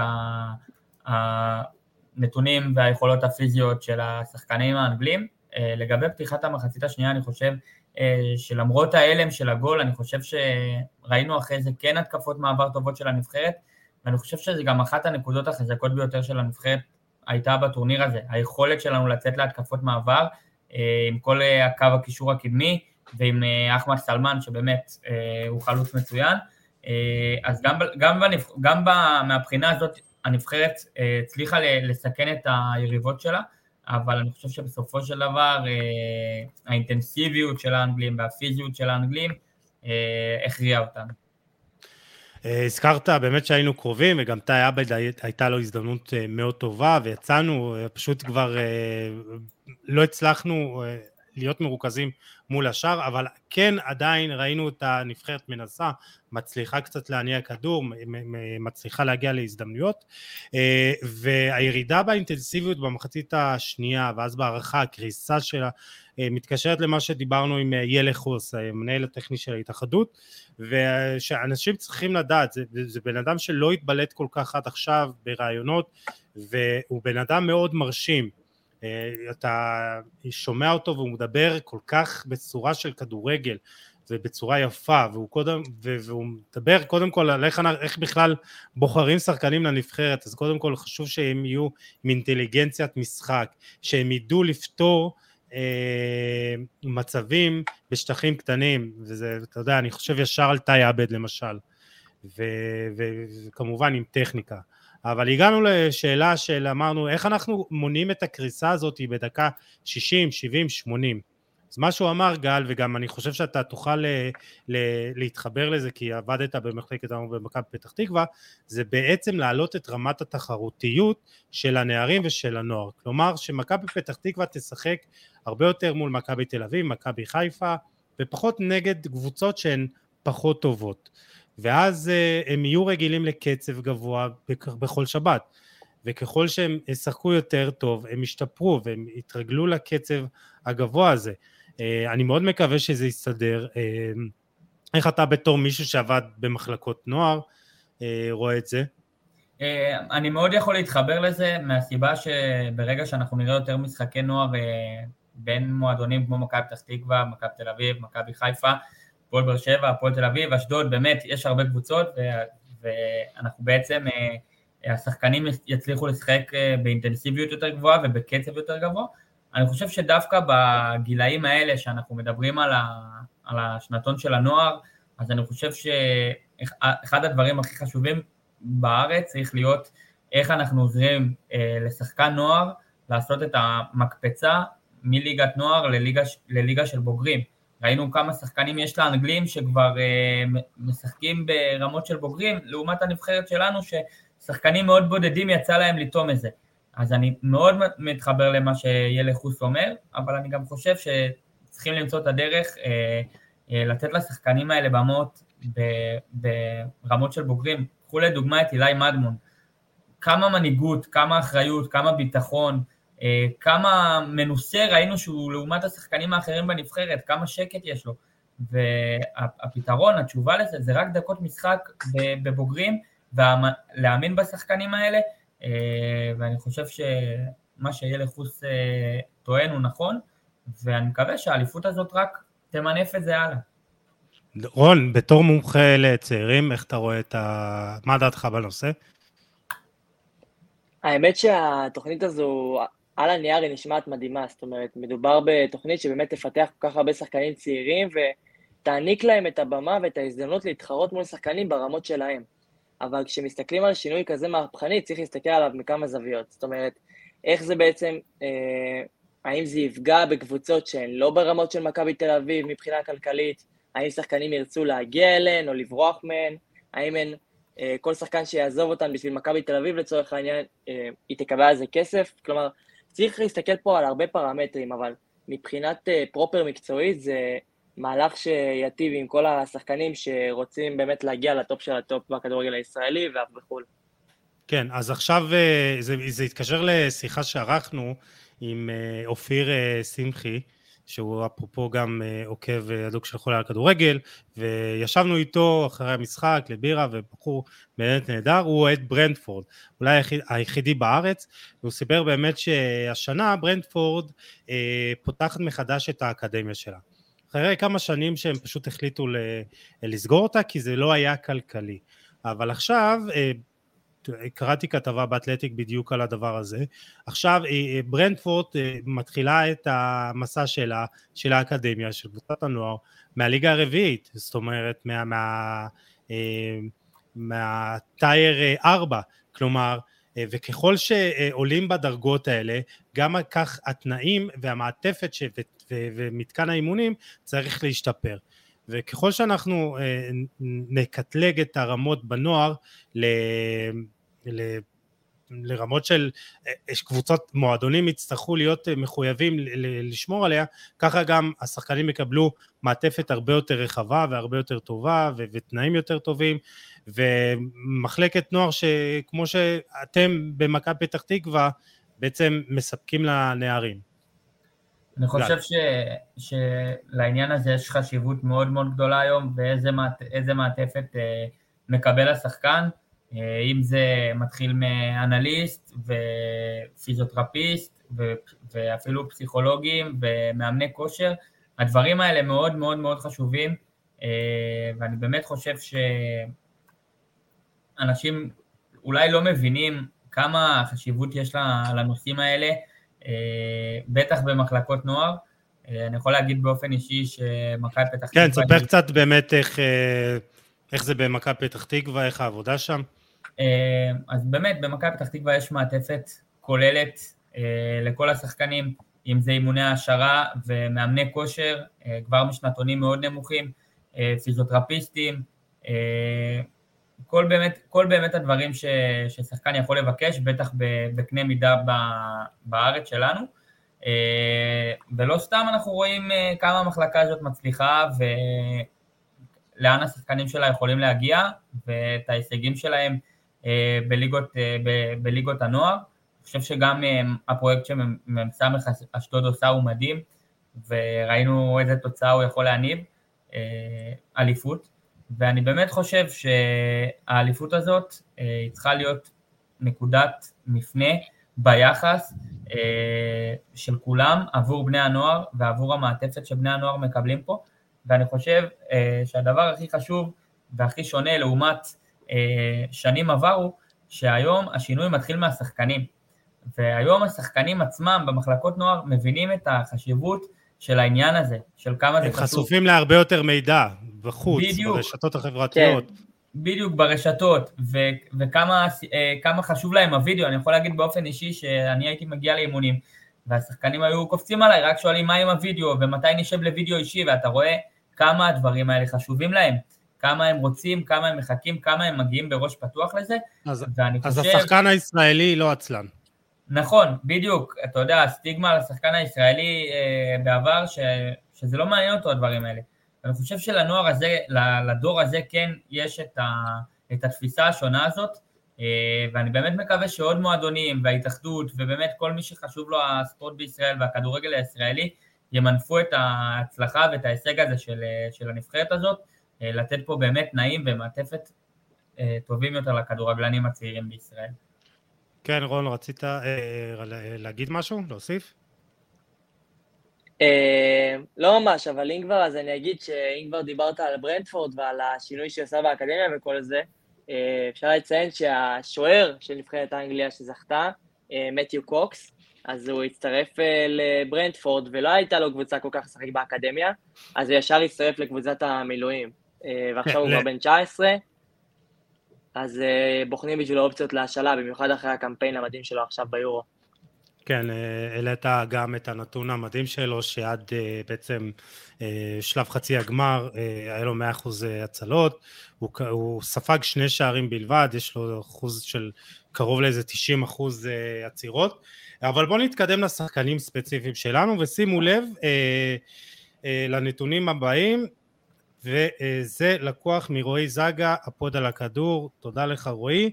הנתונים והיכולות הפיזיות של השחקנים האנגלים. לגבי פתיחת המחצית השנייה, אני חושב שלמרות ההלם של הגול, אני חושב שראינו אחרי זה כן התקפות מעבר טובות של הנבחרת, ואני חושב שזה גם אחת הנקודות החזקות ביותר של הנבחרת הייתה בטורניר הזה, היכולת שלנו לצאת להתקפות מעבר אה, עם כל אה, הקו הקישור הקדמי ועם אה, אחמד סלמן שבאמת הוא חלוץ מצוין, אז גם, גם, בנבח... גם מהבחינה הזאת הנבחרת הצליחה לסכן את היריבות שלה, אבל אני חושב שבסופו של דבר האינטנסיביות של האנגלים והפיזיות של האנגלים הכריעה אותנו. אה, הזכרת באמת שהיינו קרובים, וגם תאי עבד הייתה לו הזדמנות אה, מאוד טובה, ויצאנו, אה, פשוט כבר לא הצלחנו להיות מרוכזים מול השאר, אבל כן עדיין ראינו את הנבחרת מנסה, מצליחה קצת להניע כדור, מצליחה להגיע להזדמנויות, והירידה באינטנסיביות במחצית השנייה, ואז בהערכה, הקריסה שלה, מתקשרת למה שדיברנו עם ילך חוס, המנהל הטכני של ההתאחדות, ושאנשים צריכים לדעת, זה, זה בן אדם שלא התבלט כל כך עד עכשיו ברעיונות, והוא בן אדם מאוד מרשים. אה, אתה שומע אותו והוא מדבר כל כך בצורה של כדורגל ובצורה יפה והוא קודם והוא מדבר קודם כל על איך, איך בכלל בוחרים שחקנים לנבחרת אז קודם כל חשוב שהם יהיו עם אינטליגנציית משחק שהם ידעו לפתור אה, מצבים בשטחים קטנים, וזה, אתה יודע, אני חושב ישר על תאי עבד למשל, וכמובן עם טכניקה. אבל הגענו לשאלה של אמרנו איך אנחנו מונעים את הקריסה הזאת בדקה 60, 70, 80 אז מה שהוא אמר גל וגם אני חושב שאתה תוכל ל, ל, להתחבר לזה כי עבדת במחלקת המון במכבי פתח תקווה זה בעצם להעלות את רמת התחרותיות של הנערים ושל הנוער. כלומר שמכבי פתח תקווה תשחק הרבה יותר מול מכבי תל אביב, מכבי חיפה ופחות נגד קבוצות שהן פחות טובות ואז אה, הם יהיו רגילים לקצב גבוה בכל שבת וככל שהם ישחקו יותר טוב הם ישתפרו והם יתרגלו לקצב הגבוה הזה אה, אני מאוד מקווה שזה יסתדר. אה, איך אתה בתור מישהו שעבד במחלקות נוער אה, רואה את זה? אני מאוד יכול להתחבר לזה מהסיבה שברגע שאנחנו נראה יותר משחקי נוער בין מועדונים כמו מכבי פתח תקווה, מכבי תל אביב, מכבי חיפה, הפועל באר שבע, הפועל תל אביב, אשדוד, באמת יש הרבה קבוצות ואנחנו בעצם, השחקנים יצליחו לשחק באינטנסיביות יותר גבוהה ובקצב יותר גבוה אני חושב שדווקא בגילאים האלה שאנחנו מדברים על, ה, על השנתון של הנוער, אז אני חושב שאחד הדברים הכי חשובים בארץ צריך להיות איך אנחנו עוזרים אה, לשחקן נוער לעשות את המקפצה מליגת נוער לליגה, לליגה של בוגרים. ראינו כמה שחקנים יש לאנגלים שכבר אה, משחקים ברמות של בוגרים, לעומת הנבחרת שלנו ששחקנים מאוד בודדים יצא להם לטום את זה. אז אני מאוד מתחבר למה שילך חוס אומר, אבל אני גם חושב שצריכים למצוא את הדרך אה, אה, לתת לשחקנים האלה במות ברמות של בוגרים. קחו לדוגמה את אילי מדמון, כמה מנהיגות, כמה אחריות, כמה ביטחון, כמה מנוסה ראינו שהוא לעומת השחקנים האחרים בנבחרת, כמה שקט יש לו. והפתרון, התשובה לזה, זה רק דקות משחק בבוגרים, ולהאמין בשחקנים האלה, אה, ואני חושב שמה שילך חוס אה, טוען הוא נכון, ואני מקווה שהאליפות הזאת רק תמנף את זה הלאה. רון, בתור מומחה לצעירים, איך אתה רואה את ה... מה דעתך בנושא? האמת שהתוכנית הזו, על הנייר היא נשמעת מדהימה, זאת אומרת, מדובר בתוכנית שבאמת תפתח כל כך הרבה שחקנים צעירים ותעניק להם את הבמה ואת ההזדמנות להתחרות מול שחקנים ברמות שלהם. אבל כשמסתכלים על שינוי כזה מהפכני, צריך להסתכל עליו מכמה זוויות. זאת אומרת, איך זה בעצם, אה, האם זה יפגע בקבוצות שהן לא ברמות של מכבי תל אביב מבחינה כלכלית, האם שחקנים ירצו להגיע אליהן או לברוח מהן, האם הן, אה, כל שחקן שיעזוב אותן בשביל מכבי תל אביב לצורך העניין, אה, היא תקבל על זה כסף, כלומר, צריך להסתכל פה על הרבה פרמטרים, אבל מבחינת אה, proper מקצועית זה מהלך שיטיב עם כל השחקנים שרוצים באמת להגיע לטופ של הטופ בכדורגל הישראלי ואף בחו"ל. כן, אז עכשיו אה, זה, זה מתקשר לשיחה שערכנו עם אה, אופיר שמחי, שהוא אפרופו גם עוקב הדוק של חולה על כדורגל, וישבנו איתו אחרי המשחק לבירה, ובחור באמת נהדר, הוא אוהד ברנדפורד, אולי היחיד, היחידי בארץ, והוא סיפר באמת שהשנה ברנדפורד אה, פותחת מחדש את האקדמיה שלה. אחרי כמה שנים שהם פשוט החליטו לסגור אותה כי זה לא היה כלכלי. אבל עכשיו, אה, קראתי כתבה באתלטיק בדיוק על הדבר הזה. עכשיו אה, ברנדפורט אה, מתחילה את המסע שלה, של האקדמיה, של קבוצת הנוער, מהליגה הרביעית, זאת אומרת מה, מה, מהטייר 4, כלומר וככל שעולים בדרגות האלה, גם כך התנאים והמעטפת ש... ומתקן האימונים צריך להשתפר. וככל שאנחנו אה, נקטלג את הרמות בנוער ל... ל... לרמות של אה, קבוצות מועדונים יצטרכו להיות אה, מחויבים לשמור עליה, ככה גם השחקנים יקבלו מעטפת הרבה יותר רחבה והרבה יותר טובה ותנאים יותר טובים ומחלקת נוער שכמו שאתם במכבי פתח תקווה בעצם מספקים לנערים. אני חושב ש, שלעניין הזה יש חשיבות מאוד מאוד גדולה היום באיזה מעט, מעטפת אה, מקבל השחקן, אה, אם זה מתחיל מאנליסט ופיזיותרפיסט ו, ואפילו פסיכולוגים ומאמני כושר, הדברים האלה מאוד מאוד מאוד חשובים. אה, ואני באמת חושב שאנשים אולי לא מבינים כמה חשיבות יש לנושאים האלה בטח במחלקות נוער. אה, אני יכול להגיד באופן אישי שמכבי פתח תקווה... כן, ספר קצת באמת איך, אה, איך זה במכבי פתח תקווה, איך העבודה שם. אז באמת, במכבי פתח תקווה יש מעטפת כוללת לכל השחקנים, אם זה אימוני העשרה ומאמני כושר, כבר משנתונים מאוד נמוכים, פיזיותרפיסטים, כל באמת, כל באמת הדברים ש, ששחקן יכול לבקש, בטח בקנה מידה ב, בארץ שלנו. אה, ולא סתם אנחנו רואים אה, כמה המחלקה הזאת מצליחה ולאן השחקנים שלה יכולים להגיע ואת ההישגים שלהם אה, בליגות, ב, בליגות הנוער. אני חושב שגם הפרויקט שמ"ס אשדוד עושה הוא מדהים וראינו איזה תוצאה הוא יכול להניב, אליפות. ואני באמת חושב שהאליפות הזאת אה, צריכה להיות נקודת מפנה ביחס אה, של כולם עבור בני הנוער ועבור המעטפת שבני הנוער מקבלים פה, ואני חושב אה, שהדבר הכי חשוב והכי שונה לעומת שנים עברו, שהיום השינוי מתחיל מהשחקנים, והיום השחקנים עצמם במחלקות נוער מבינים את החשיבות של העניין הזה, של כמה זה חשוב. הם חשופים להרבה יותר מידע בחוץ, בדיוק, ברשתות החברתיות. כן, בדיוק, ברשתות, ו- וכמה אה, חשוב להם הווידאו, אני יכול להגיד באופן אישי שאני הייתי מגיע לאימונים, והשחקנים היו קופצים עליי, רק שואלים מה עם הווידאו, ומתי נשב לוידאו אישי, ואתה רואה כמה הדברים האלה חשובים להם. כמה הם רוצים, כמה הם מחכים, כמה הם מגיעים בראש פתוח לזה, אז, ואני אז חושב... אז השחקן הישראלי לא עצלן. נכון, בדיוק, אתה יודע, הסטיגמה על השחקן הישראלי אה, בעבר, ש, שזה לא מעניין אותו הדברים האלה. אני חושב שלנוער הזה, לדור הזה כן יש את, ה, את התפיסה השונה הזאת, אה, ואני באמת מקווה שעוד מועדונים וההתאחדות, ובאמת כל מי שחשוב לו הספורט בישראל והכדורגל הישראלי, ימנפו את ההצלחה ואת ההישג הזה של, של הנבחרת הזאת, אה, לתת פה באמת תנאים ומעטפת אה, טובים יותר לכדורגלנים הצעירים בישראל. כן, רון, רצית אה, להגיד משהו? להוסיף? אה, לא ממש, אבל אם כבר, אז אני אגיד שאם כבר דיברת על ברנדפורד ועל השינוי שהיא עושה באקדמיה וכל זה, אה, אפשר לציין שהשוער של נבחרת אנגליה שזכתה, מתיו קוקס, אז הוא הצטרף לברנדפורד ולא הייתה לו קבוצה כל כך לשחק באקדמיה, אז הוא ישר הצטרף לקבוצת המילואים. ועכשיו הוא כבר בן 19, אז בוחנים בשבילו אופציות להשאלה, במיוחד אחרי הקמפיין המדהים שלו עכשיו ביורו. כן, אה, העלית גם את הנתון המדהים שלו, שעד אה, בעצם שלב חצי הגמר היה לו 100% הצלות, הוא, הוא ספג שני שערים בלבד, יש לו אחוז של קרוב לאיזה 90% עצירות, אבל בואו נתקדם לשחקנים ספציפיים שלנו, ושימו לב לנתונים הבאים, וזה לקוח מרועי זגה, הפוד על הכדור, תודה לך רועי.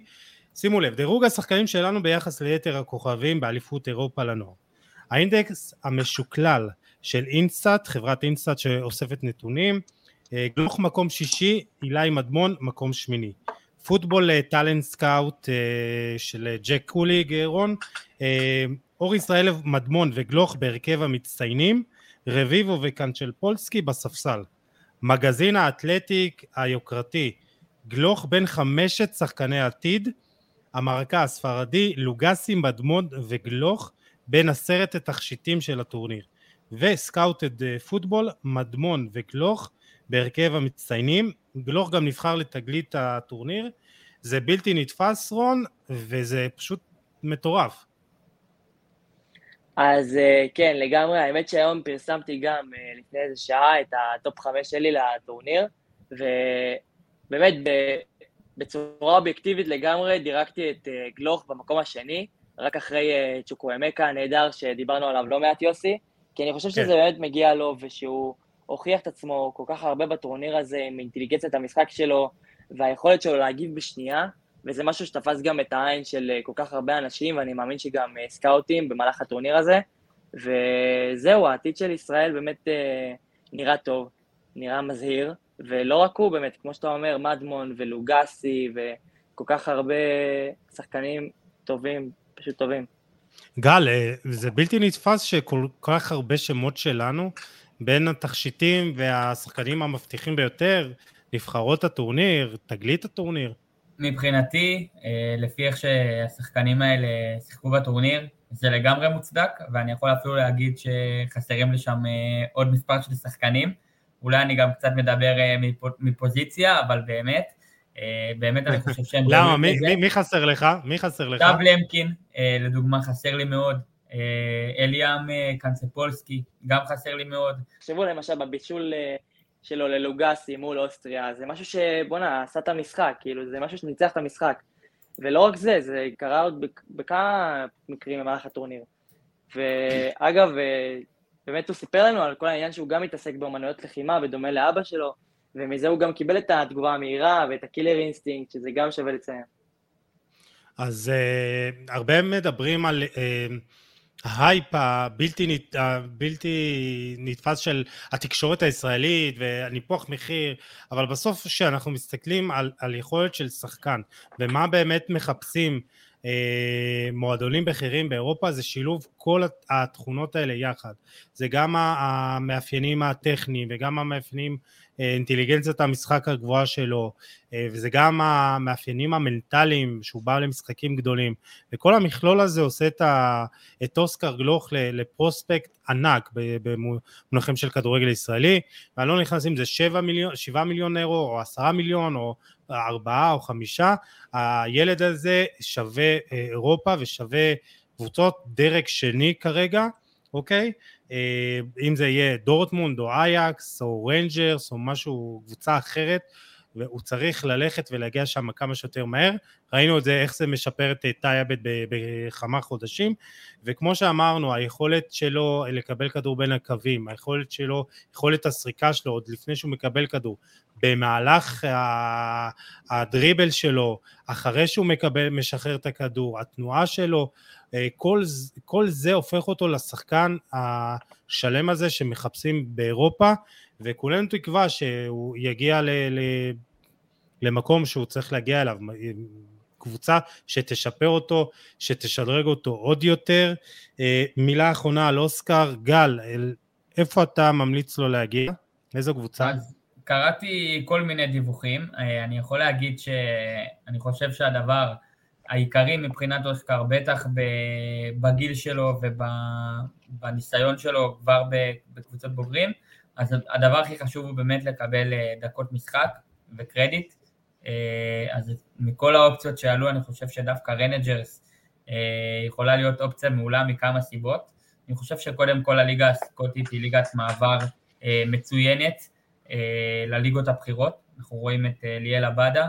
שימו לב, דירוג השחקנים שלנו ביחס ליתר הכוכבים באליפות אירופה לנוער. האינדקס המשוקלל של InStat, חברת InStat שאוספת נתונים, אה, גלוך מקום שישי, עילאי מדמון מקום שמיני. פוטבול אה, Talent Scout אה, של ג'ק קוליג רון, אור ישראלוב, מדמון וגלוך בהרכב המצטיינים, רביבו וקנצפולסקי בספסל. מגזין ה Athletic היוקרתי, גלוך בין חמשת שחקני עתיד, המרקה הספרדי, לוגסי, מדמון וגלוך בין עשרת התכשיטים של הטורניר. ו Scouted אה, פוטבול, מדמון וגלוך בהרכב המצטיינים. גלוך גם נבחר לתגלית הטורניר. זה בלתי נתפס רון, וזה פשוט מטורף. אז אה, כן, לגמרי, האמת שהיום פרסמתי גם אה, לפני איזה שעה את הטופ חמש שלי לטורניר, ובאמת בצורה אובייקטיבית לגמרי דירקתי את uh, גלוך במקום השני, רק אחרי צ'וקוואמקה הנהדר שדיברנו עליו לא מעט יוסי, כי אני חושב כן. שזה באמת מגיע לו ושהוא הוכיח את עצמו כל כך הרבה בטורניר הזה עם אינטליגנציית המשחק שלו והיכולת שלו להגיב בשנייה, וזה משהו שתפס גם את העין של uh, כל כך הרבה אנשים, ואני מאמין שגם uh, סקאוטים במהלך הטורניר הזה, וזהו, העתיד של ישראל באמת uh, נראה טוב, נראה מזהיר. ולא רק הוא באמת, כמו שאתה אומר, מדמון ולוגסי וכל כך הרבה שחקנים טובים, פשוט טובים. גל, אה, זה בלתי נתפס שכל כך הרבה שמות שלנו בין התכשיטים והשחקנים המבטיחים ביותר, נבחרות הטורניר, תגלית הטורניר. מבחינתי, אה, לפי איך שהשחקנים האלה שיחקו בטורניר, זה לגמרי מוצדק, ואני יכול אפילו להגיד שחסרים לי שם אה, עוד מספר של שחקנים. אולי אני גם קצת מדבר אה, מפוזיציה, אבל באמת, באמת אני חושב שהם... למה? מי, מי, מי חסר לך? מי חסר לך? דב למקין, לדוגמה, חסר לי מאוד. אליאם קנצפולסקי, גם חסר לי מאוד. תחשבו למשל בבישול שלו ללוגסי מול אוסטריה, זה משהו שבואנה, עשה את המשחק, כאילו, זה משהו שניצח את המשחק. ולא רק זה, זה קרה עוד בכמה מקרים במהלך הטורניר. ואגב, באמת הוא סיפר לנו על כל העניין שהוא גם מתעסק באמנויות לחימה, בדומה לאבא שלו, ומזה הוא גם קיבל את התגובה המהירה ואת ה killer instinct, שזה גם שווה לציין. אז uh, הרבה מדברים על uh, ההייפ הבלתי, הבלתי נתפס של התקשורת הישראלית והניפוח מחיר, אבל בסוף כשאנחנו מסתכלים על, על יכולת של שחקן ומה באמת מחפשים אה, מועדונים בכירים באירופה זה שילוב כל התכונות האלה יחד. זה גם המאפיינים הטכניים וגם המאפיינים אינטליגנציית המשחק הגבוהה שלו אה, וזה גם המאפיינים המנטליים שהוא בא למשחקים גדולים. וכל המכלול הזה עושה את, ה, את אוסקר גלוך לפרוספקט ענק במונחים של כדורגל ישראלי. ואני לא נכנס אם זה 7 מיליון, 7 מיליון אירו או 10 מיליון או ארבעה או חמישה, הילד הזה שווה אה, אירופה ושווה קבוצות דרג שני כרגע, אוקיי? אה, אם זה יהיה דורטמונד או אייאקס או רנג'רס או משהו, קבוצה אחרת, והוא צריך ללכת ולהגיע שם כמה שיותר מהר. ראינו את זה, איך זה משפר את טאי עבד בכמה חודשים, וכמו שאמרנו, היכולת שלו לקבל כדור בין הקווים, היכולת שלו, יכולת הסריקה שלו עוד לפני שהוא מקבל כדור, במהלך הדריבל שלו, אחרי שהוא מקבל, משחרר את הכדור, התנועה שלו, אה, כל, כל זה הופך אותו לשחקן השלם הזה שמחפשים באירופה, וכולנו תקווה שהוא יגיע ל, ל, למקום שהוא צריך להגיע אליו, קבוצה שתשפר אותו, שתשדרג אותו עוד יותר. אה, מילה אחרונה על אוסקר, גל, איפה אתה ממליץ לו להגיע? איזו קבוצה? אז קראתי כל מיני דיווחים, אני יכול להגיד שאני חושב שהדבר העיקרי מבחינת אוסקר, בטח בגיל שלו ובניסיון שלו כבר בקבוצות בוגרים, אז הדבר הכי חשוב הוא באמת לקבל דקות משחק וקרדיט, אז מכל האופציות שעלו אני חושב שדווקא רנג'רס יכולה להיות אופציה מעולה מכמה סיבות. אני חושב שקודם כל הליגה הסקוטית היא ליגת מעבר מצוינת לליגות הבכירות, אנחנו רואים את ליאל עבדה,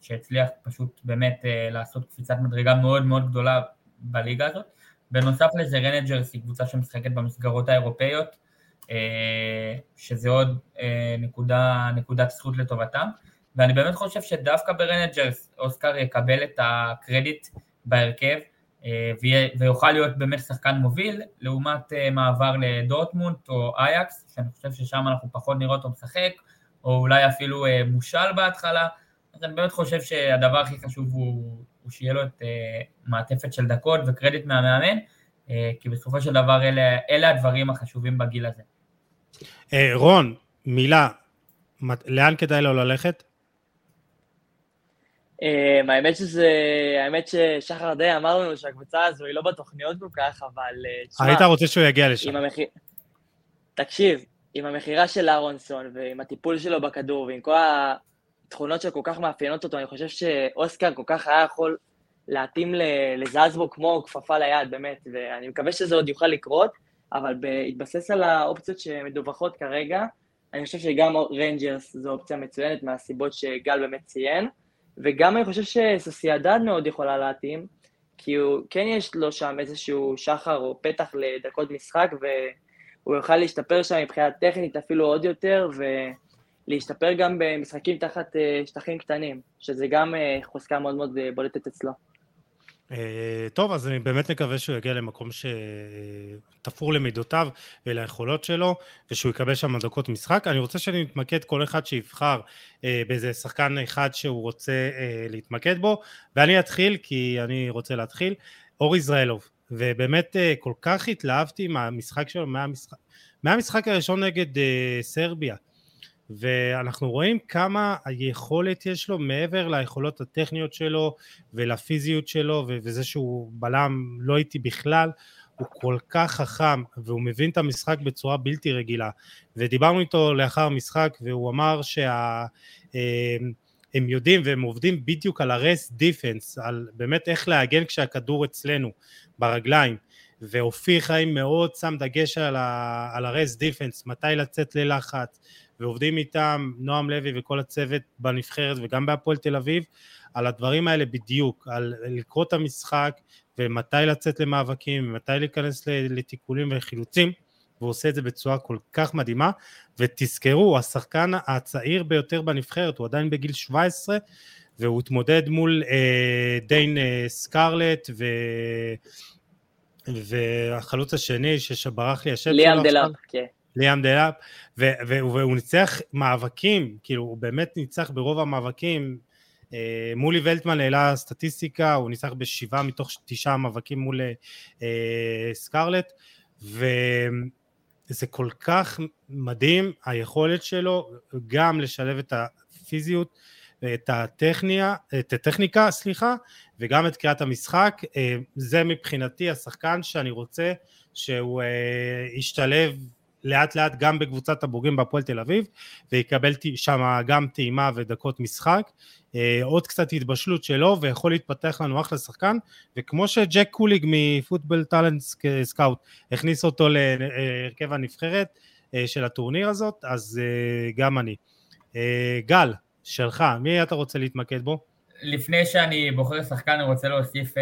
שהצליח פשוט באמת לעשות קפיצת מדרגה מאוד מאוד גדולה בליגה הזאת. בנוסף לזה רנג'רס היא קבוצה שמשחקת במסגרות האירופאיות, שזה עוד נקודה, נקודת זכות לטובתם, ואני באמת חושב שדווקא ברנג'רס אוסקר יקבל את הקרדיט בהרכב, ויוכל להיות באמת שחקן מוביל, לעומת מעבר לדורטמונד או אייאקס, שאני חושב ששם אנחנו פחות נראה אותו משחק, או אולי אפילו מושאל בהתחלה, אז אני באמת חושב שהדבר הכי חשוב הוא, הוא שיהיה לו את המעטפת של דקות וקרדיט מהמאמן, כי בסופו של דבר אלה, אלה הדברים החשובים בגיל הזה. רון, מילה, לאן כדאי לו ללכת? Um, האמת שזה, האמת ששחר די אמר לנו שהקבוצה הזו היא לא בתוכניות כל כך, אבל תשמע... היית רוצה שהוא יגיע לשם. המח... תקשיב, עם המכירה של אהרונסון ועם הטיפול שלו בכדור ועם כל התכונות שכל כך מאפיינות אותו, אני חושב שאוסקר כל כך היה יכול להתאים לזלזבורג כמו כפפה ליד, באמת, ואני מקווה שזה עוד יוכל לקרות, אבל בהתבסס על האופציות שמדווחות כרגע, אני חושב שגם ריינג'רס זו אופציה מצוינת מהסיבות שגל באמת ציין. וגם אני חושב שסוסיידד מאוד יכולה להתאים, כי הוא, כן יש לו שם איזשהו שער או פתח לדקות משחק, והוא יוכל להשתפר שם מבחינה טכנית אפילו עוד יותר, ולהשתפר גם במשחקים תחת אה, שטחים קטנים, שזה גם אה, חוזקה מאוד מאוד בולטת אצלו. אה, טוב, אז אני באמת מקווה שהוא יגיע למקום שתפור למידותיו וליכולות שלו, ושהוא יקבל שם דקות משחק. אני רוצה שאני אתמקד כל אחד שיבחר אה, באיזה שחקן אחד שהוא רוצה אה, להתמקד בו, ואני אתחיל כי אני רוצה להתחיל. אור יזרעאלוב, ובאמת כל כך התלהבתי מהמשחק שלו, מהמשחק, מהמשחק הראשון נגד סרביה. ואנחנו רואים כמה היכולת יש לו מעבר ליכולות הטכניות שלו ולפיזיות שלו וזה שהוא בלם לא איטי בכלל הוא כל כך חכם והוא מבין את המשחק בצורה בלתי רגילה. ודיברנו איתו לאחר המשחק והוא אמר שהם אה, יודעים והם עובדים בדיוק על הרס דיפנס על באמת איך להגן כשהכדור אצלנו ברגליים. ואופיר חיים מאוד שם דגש על הרס דיפנס מתי לצאת ללחץ ועובדים איתם נועם לוי וכל הצוות בנבחרת וגם בהפועל תל אביב על הדברים האלה בדיוק, על לקרוא את המשחק ומתי לצאת למאבקים ומתי להיכנס לתיקולים וחילוצים והוא עושה את זה בצורה כל כך מדהימה ותזכרו, הוא השחקן הצעיר ביותר בנבחרת, הוא עדיין בגיל 17 והוא התמודד מול אה, דיין אה, סקרלט ו... והחלוץ השני שברח לי השם שלו ליאם דלאפ, כן. ליאם דלאפ, והוא ניצח מאבקים, כאילו הוא באמת ניצח ברוב המאבקים, אה, מולי ולטמן העלה סטטיסטיקה, הוא ניצח בשבעה מתוך תשעה מאבקים מול אה, סקרלט, וזה כל כך מדהים היכולת שלו גם לשלב את הפיזיות, את הטכניה, את הטכניקה, סליחה, וגם את קריאת המשחק, אה, זה מבחינתי השחקן שאני רוצה שהוא ישתלב לאט לאט גם בקבוצת הבוגרים בהפועל תל אביב ויקבל שם גם טעימה ודקות משחק אה, עוד קצת התבשלות שלו ויכול להתפתח לנו אחלה שחקן וכמו שג'ק קוליג מ Football Talent Scout הכניס אותו להרכב הנבחרת אה, של הטורניר הזאת אז אה, גם אני גל שלך מי אתה רוצה להתמקד בו? לפני שאני בוחר שחקן אני רוצה להוסיף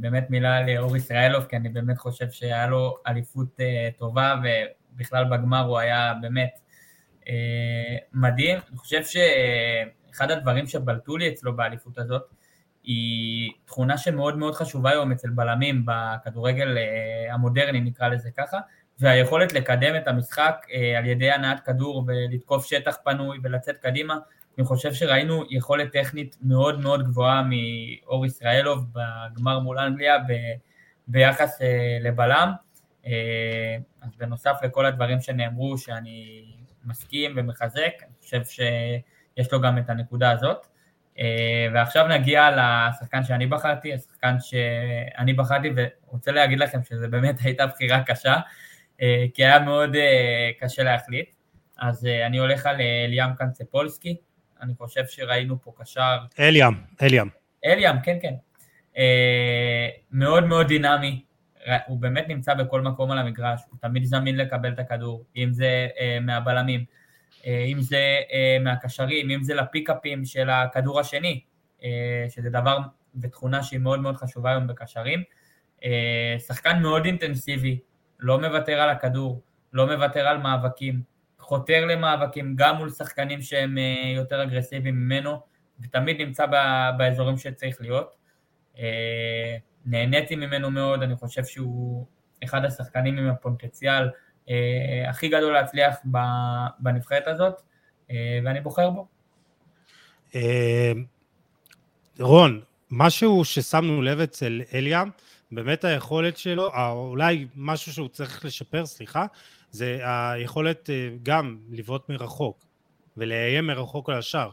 באמת מילה לאור ישראלוב כי אני באמת חושב שהיה לו אליפות טובה בכלל בגמר הוא היה באמת אה, מדהים. אני חושב שאחד הדברים שבלטו לי אצלו באליפות הזאת, היא תכונה שמאוד מאוד חשובה היום אצל בלמים בכדורגל אה, המודרני נקרא לזה ככה, והיכולת לקדם את המשחק אה, על ידי הנעת כדור ולתקוף שטח פנוי ולצאת קדימה. אני חושב שראינו יכולת טכנית מאוד מאוד גבוהה מאור ישראלוב בגמר מול אנגליה ב, ביחס לבלם. אז אז בנוסף לכל הדברים שנאמרו, שאני מסכים ומחזק, אני חושב שיש לו גם את הנקודה הזאת. אה, ועכשיו נגיע לשחקן שאני בחרתי, השחקן שאני בחרתי, ורוצה להגיד לכם שזה באמת הייתה בחירה קשה, אה, כי היה מאוד אה, קשה להחליט. אז אני הולך על אליאם קנצפולסקי, אני חושב שראינו פה קשר... אליאם, אליאם. אליאם, כן, כן. מאוד מאוד דינמי, הוא באמת נמצא בכל מקום על המגרש, הוא תמיד זמין לקבל את הכדור, אם זה מהבלמים. אה, אם זה אה, מהקשרים, אם זה לפיקאפים של הכדור השני, אה, שזה דבר ותכונה שהיא מאוד מאוד חשובה היום בקשרים. שחקן מאוד אינטנסיבי, לא מוותר על הכדור, לא מוותר על מאבקים, חותר למאבקים גם מול שחקנים שהם יותר אגרסיביים ממנו, ותמיד נמצא באזורים שצריך להיות. נהניתי ממנו מאוד, אני חושב שהוא אחד השחקנים עם הפוטנציאל אה, הכי גדול להצליח בנבחרת הזאת, אה, ואני בוחר בו. אה, רון, משהו ששמנו לב אצל אליאם, באמת היכולת שלו, אולי משהו שהוא צריך לשפר, סליחה, זה היכולת גם לבעוט מרחוק ולאיים מרחוק על השאר.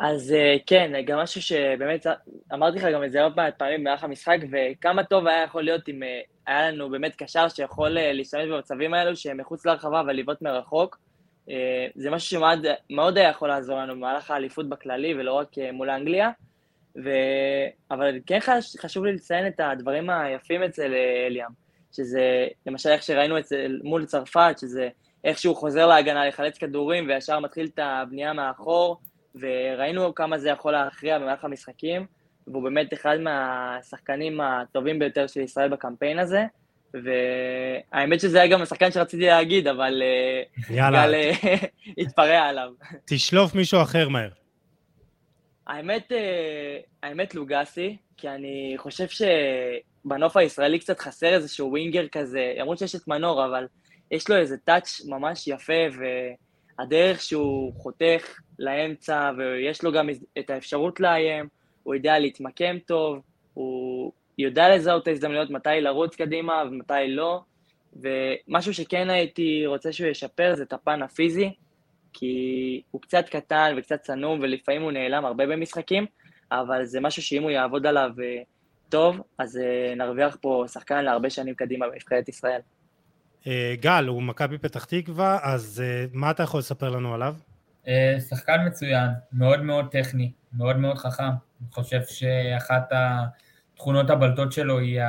אז כן, גם משהו שבאמת, אמרתי לך גם את זה הרבה פעמים במהלך המשחק, וכמה טוב היה יכול להיות אם היה לנו באמת קשר שיכול אה, להשתמש במצבים האלו שהם מחוץ לרחבה ולבעוט מרחוק. אה, זה משהו שמאוד היה יכול לעזור לנו במהלך האליפות בכללי ולא רק אה, מול אנגליה. ו... אבל כן חשוב לי לציין את הדברים היפים אצל אליאם, שזה למשל איך שראינו אצל, מול צרפת, שזה איך שהוא חוזר להגנה לחלץ כדורים וישר מתחיל את הבנייה מאחור, וראינו כמה זה יכול להכריע במהלך המשחקים. והוא באמת אחד מהשחקנים הטובים ביותר של ישראל בקמפיין הזה, והאמת שזה היה גם השחקן שרציתי להגיד, אבל אה, יאללה. גל אה, התפרע עליו. תשלוף מישהו אחר מהר. האמת, אה, האמת לוגסי, כי אני חושב שבנוף הישראלי קצת חסר איזשהו ווינגר כזה, למרות שיש את מנור, אבל יש לו איזה טאץ' ממש יפה, והדרך שהוא חותך לאמצע, ויש לו גם את האפשרות לאיים, הוא יודע להתמקם טוב, הוא יודע לזהות את ההזדמנויות, מתי לרוץ קדימה ומתי לא, ומשהו שכן הייתי רוצה שהוא ישפר זה את הפן הפיזי, כי הוא קצת קטן וקצת צנום, ולפעמים הוא נעלם הרבה במשחקים, אבל זה משהו שאם הוא יעבוד עליו אה, טוב, אז אה, נרוויח פה שחקן להרבה שנים קדימה בנבחרת ישראל. אה, גל, הוא מכבי פתח תקווה, אז מה אתה יכול לספר לנו עליו? שחקן מצוין, מאוד מאוד טכני, מאוד מאוד חכם. אני חושב שאחת התכונות הבלטות שלו היא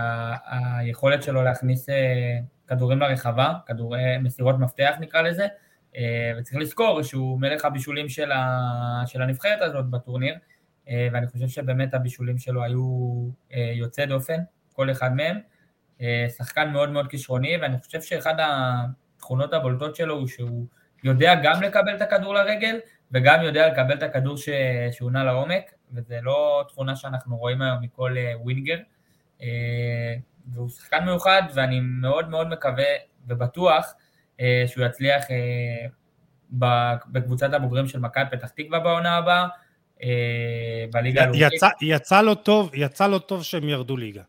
היכולת שלו להכניס אה, כדורים לרחבה, כדורי מסירות מפתח נקרא לזה, אה, וצריך לזכור שהוא מלך הבישולים של, הנבחרת הזאת בטורניר, אה, ואני חושב שבאמת הבישולים שלו היו יוצא דופן, כל אחד מהם. שחקן מאוד מאוד כישרוני, ואני חושב שאחד התכונות הבולטות שלו הוא שהוא יודע גם לקבל את הכדור לרגל, וגם יודע לקבל את הכדור ש... שהוא נע לעומק, וזה לא תכונה שאנחנו רואים היום מכל אה, ווינגר. אה, והוא שחקן מיוחד, ואני מאוד מאוד מקווה ובטוח אה, שהוא יצליח בקבוצת הבוגרים של מכבי פתח תקווה בעונה הבאה, בליגה הלאומית. יצא, יצא לו טוב, יצא לו טוב שהם ירדו ליגה.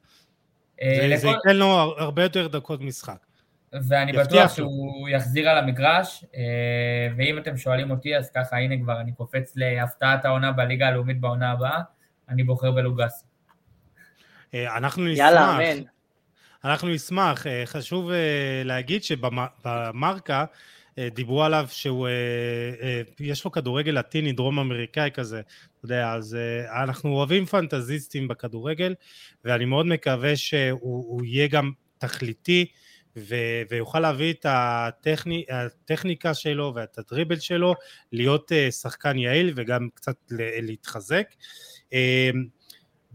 זה, לכל... זה ייתן לו הרבה יותר דקות משחק. ואני בטוח שהוא יחזיר על המגרש, אה, ואם אתם שואלים אותי, אז ככה, הנה כבר, אני קופץ להפתעת העונה בליגה הלאומית בעונה הבאה, אני בוחר בלוגס. אה, אנחנו נשמח. יאללה, אמן. אנחנו נשמח. אה, חשוב להגיד שבמרקה דיברו עליו שהוא, יש לו כדורגל לטיני, דרום אמריקאי כזה, אתה יודע, אז אנחנו אוהבים פנטזיסטים בכדורגל, ואני מאוד מקווה שהוא יהיה גם תכליתי. ויוכל להביא את הטכני, הטכניקה שלו ואת הדריבל שלו להיות שחקן יעיל וגם קצת להתחזק.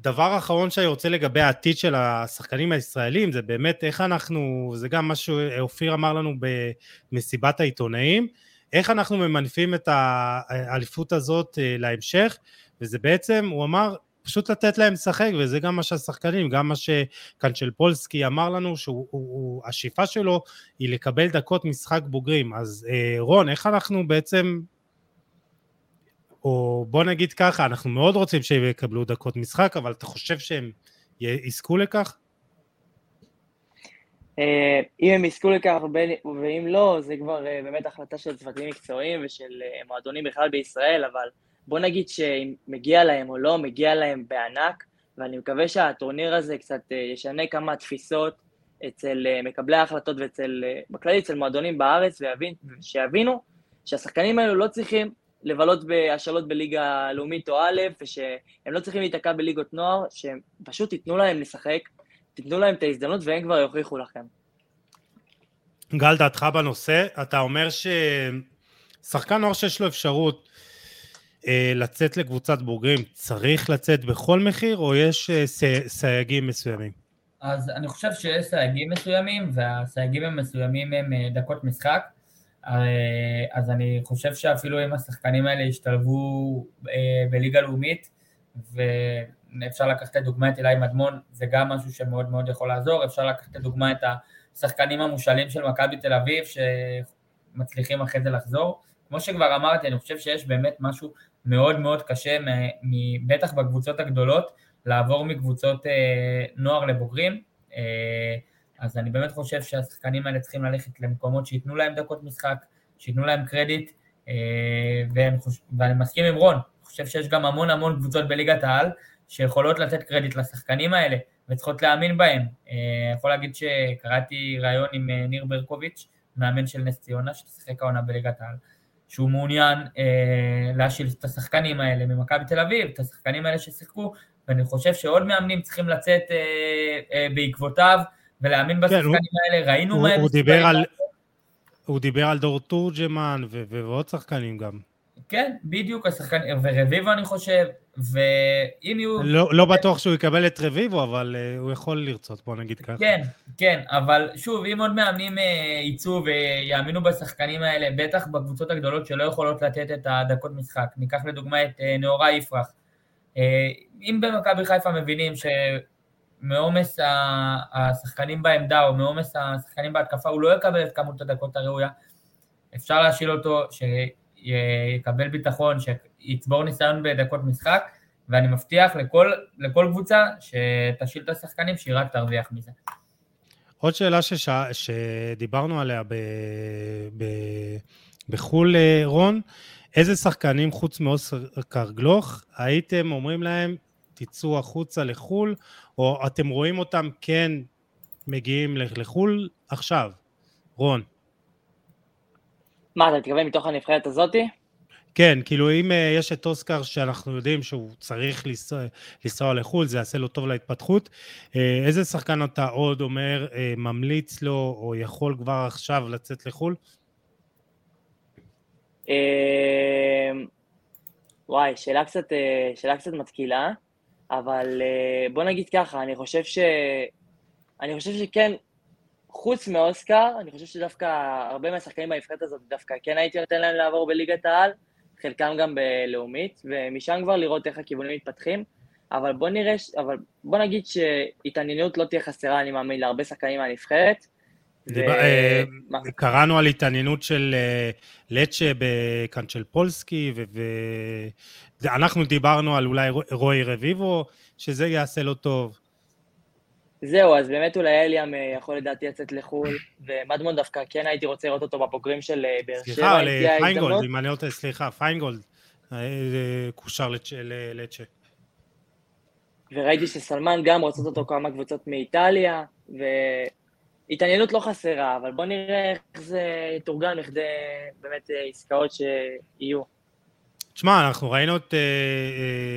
דבר אחרון שאני רוצה לגבי העתיד של השחקנים הישראלים זה באמת איך אנחנו, זה גם מה שאופיר אמר לנו במסיבת העיתונאים, איך אנחנו ממנפים את האליפות הזאת uh, להמשך וזה בעצם, הוא אמר, פשוט לתת להם לשחק, וזה גם מה שהשחקנים, גם מה שקנצ'לפולסקי אמר לנו, שהשאיפה שלו היא לקבל דקות משחק בוגרים. אז אה, רון, איך אנחנו בעצם, או בוא נגיד ככה, אנחנו מאוד רוצים שהם יקבלו דקות משחק, אבל אתה חושב שהם יזכו לכך? אה, אם הם יזכו לכך ואם לא, זה כבר אה, באמת החלטה של צוותים מקצועיים ושל אה, מועדונים בכלל בישראל, אבל בוא נגיד שאם מגיע להם או לא, מגיע להם בענק, ואני מקווה שהטורניר הזה קצת ישנה כמה תפיסות אצל מקבלי ההחלטות ואצל, בכללי אצל מועדונים בארץ, ויבין, שיבינו שהשחקנים האלו לא צריכים לבלות בהשאלות בליגה לאומית או א', ושהם לא צריכים להיתקע בליגות נוער, שהם פשוט ייתנו להם לשחק, תיתנו להם את ההזדמנות והם כבר יוכיחו לכם. גל, דעתך בנושא, אתה אומר ששחקן נוער שיש לו אפשרות אה, לצאת לקבוצת בוגרים, צריך לצאת בכל מחיר, או יש אה, סייגים מסוימים? אז אני חושב שיש סייגים מסוימים, והסייגים המסוימים הם אה, דקות משחק. אה, אז אני חושב שאפילו אם השחקנים האלה ישתלבו אה, בליגה לאומית, ואפשר לקחת לדוגמה את אילי מדמון, זה גם משהו שמאוד מאוד יכול לעזור, אפשר לקחת לדוגמה את השחקנים המושאלים של מכבי תל אביב, שמצליחים אחרי זה לחזור. כמו שכבר אמרתי, אני חושב שיש באמת משהו מאוד מאוד קשה, בטח בקבוצות הגדולות, לעבור מקבוצות אה, נוער לבוגרים. אז אני באמת חושב שהשחקנים האלה צריכים ללכת למקומות שייתנו להם דקות משחק, שייתנו להם קרדיט, ואני, חושב, ואני מסכים עם רון, חושב שיש גם המון המון קבוצות בליגת העל שיכולות לתת קרדיט לשחקנים האלה וצריכות להאמין בהם. אני אה, יכול להגיד שקראתי ראיון עם אה, ניר ברקוביץ', מאמן של נס ציונה, ששיחק העונה בליגת העל, שהוא מעוניין אה, להשיל את השחקנים האלה ממכבי תל אביב, את השחקנים האלה ששיחקו, ואני חושב שעוד מאמנים צריכים לצאת אה, אה, בעקבותיו ולהאמין כן, בשחקנים האלה, ראינו מה הם... הוא דיבר על... הוא דיבר על דור תורג'מן ועוד שחקנים גם. כן, בדיוק השחקן, ורביבו אני חושב, ואם יהיו... לא, לא בטוח שהוא יקבל את רביבו, אבל uh, הוא יכול לרצות, בוא נגיד ככה. כן, כן, אבל שוב, אם עוד מאמנים uh, יצאו ויאמינו בשחקנים האלה, בטח בקבוצות הגדולות שלא יכולות לתת את הדקות משחק, ניקח לדוגמה את uh, נאורה יפרח. Uh, אם במכבי חיפה מבינים שמעומס השחקנים בעמדה או מעומס השחקנים בהתקפה הוא לא יקבל את כמות הדקות הראויה, אפשר להשאיל אותו, ש... יקבל ביטחון, שיצבור ניסיון בדקות משחק, ואני מבטיח לכל, לכל קבוצה שתשאיל את השחקנים שהיא רק תרוויח מזה. עוד שאלה שש... שדיברנו עליה ב... ב... בחו"ל, רון, איזה שחקנים חוץ מאוסקר גלוך הייתם אומרים להם, תצאו החוצה לחו"ל, או אתם רואים אותם כן מגיעים לחו"ל עכשיו? רון. מה, אתה מתכוון מתוך הנבחרת הזאתי? כן, כאילו אם uh, יש את אוסקר שאנחנו יודעים שהוא צריך לנסוע, לנסוע לחו"ל, זה יעשה לו טוב להתפתחות, uh, איזה שחקן אתה עוד אומר, ממליץ לו, או יכול כבר עכשיו לצאת לחו"ל? וואי, שאלה קצת, שאלה קצת מתקילה, אבל uh, בוא נגיד ככה, אני חושב ש... אני חושב שכן, חוץ מאוסקר, אני חושב שדווקא הרבה מהשחקנים בנבחרת הזאת, דווקא כן הייתי נותן להם לעבור בליגת העל, חלקם גם בלאומית, ומשם כבר לראות איך הכיוונים מתפתחים. אבל בוא נראה, אבל בוא נגיד שהתעניינות לא תהיה חסרה, אני מאמין, להרבה שחקנים מהנבחרת. אה, קראנו על התעניינות של אה, לצ'ה בקאנצ'ל פולסקי, ואנחנו דיברנו על אולי רועי רביבו, שזה יעשה לו טוב. זהו, אז באמת אולי אליאם אה, יכול לדעתי לצאת לחו"ל, ומדמון דווקא כן הייתי רוצה לראות אותו בבוגרים של באר שבע. סליחה, לפיינגולד, אם אני לא טועה, סליחה, פיינגולד, קושר לצ'ה. וראיתי שסלמן גם רוצות אותו כמה קבוצות מאיטליה, והתעניינות לא חסרה, אבל בוא נראה איך זה יתורגל לכדי באמת עסקאות שיהיו. תשמע, אנחנו ראינו את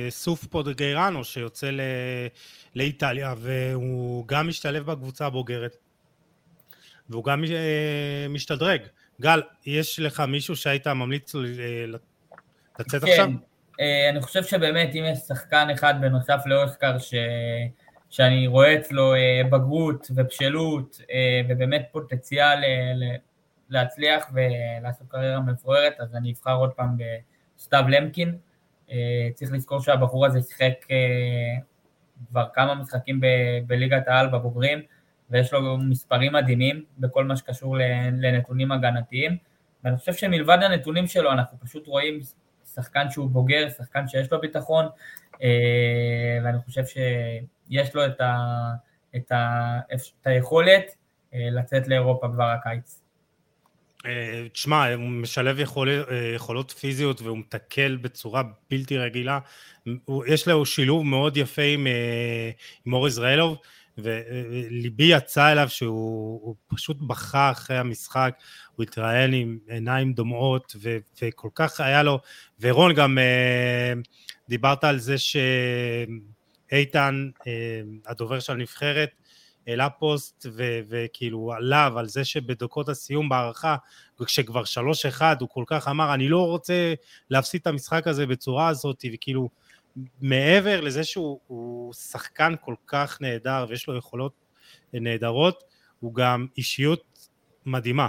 סוף פודגיירנו שיוצא ל... לאיטליה, והוא גם משתלב בקבוצה הבוגרת, והוא גם אה, משתדרג. גל, יש לך מישהו שהיית ממליץ אה, לצאת כן. עכשיו? כן, אני חושב שבאמת אם יש שחקן אחד בנוסף לאוסקר ש... שאני רואה אצלו בגרות ובשלות ובאמת פוטנציאל להצליח ולעשות קריירה מפוארת, אז אני אבחר עוד פעם בסתיו למקין. צריך לזכור שהבחור הזה שיחק כבר כמה משחקים ב- בליגת העל בבוגרים, ויש לו מספרים מדהימים בכל מה שקשור לנתונים הגנתיים, ואני חושב שמלבד הנתונים שלו אנחנו פשוט רואים שחקן שהוא בוגר, שחקן שיש לו ביטחון, אה, ואני חושב שיש לו את, ה, את, ה, את היכולת לצאת לאירופה כבר הקיץ. תשמע, הוא משלב יכול, יכולות פיזיות והוא מתקל בצורה בלתי רגילה. יש לו שילוב מאוד יפה עם, עם אור יזרעאלוב. וליבי יצא אליו שהוא פשוט בכה אחרי המשחק, הוא התראיין עם עיניים דומעות, ו, וכל כך היה לו, ורון גם אה, דיברת על זה שאיתן, אה, הדובר של הנבחרת, העלה פוסט ו- וכאילו עליו על זה שבדקות הסיום בהערכה כשכבר שלוש אחד הוא כל כך אמר אני לא רוצה להפסיד את המשחק הזה בצורה הזאת וכאילו מעבר לזה שהוא שחקן כל כך נהדר ויש לו יכולות נהדרות, הוא גם אישיות מדהימה.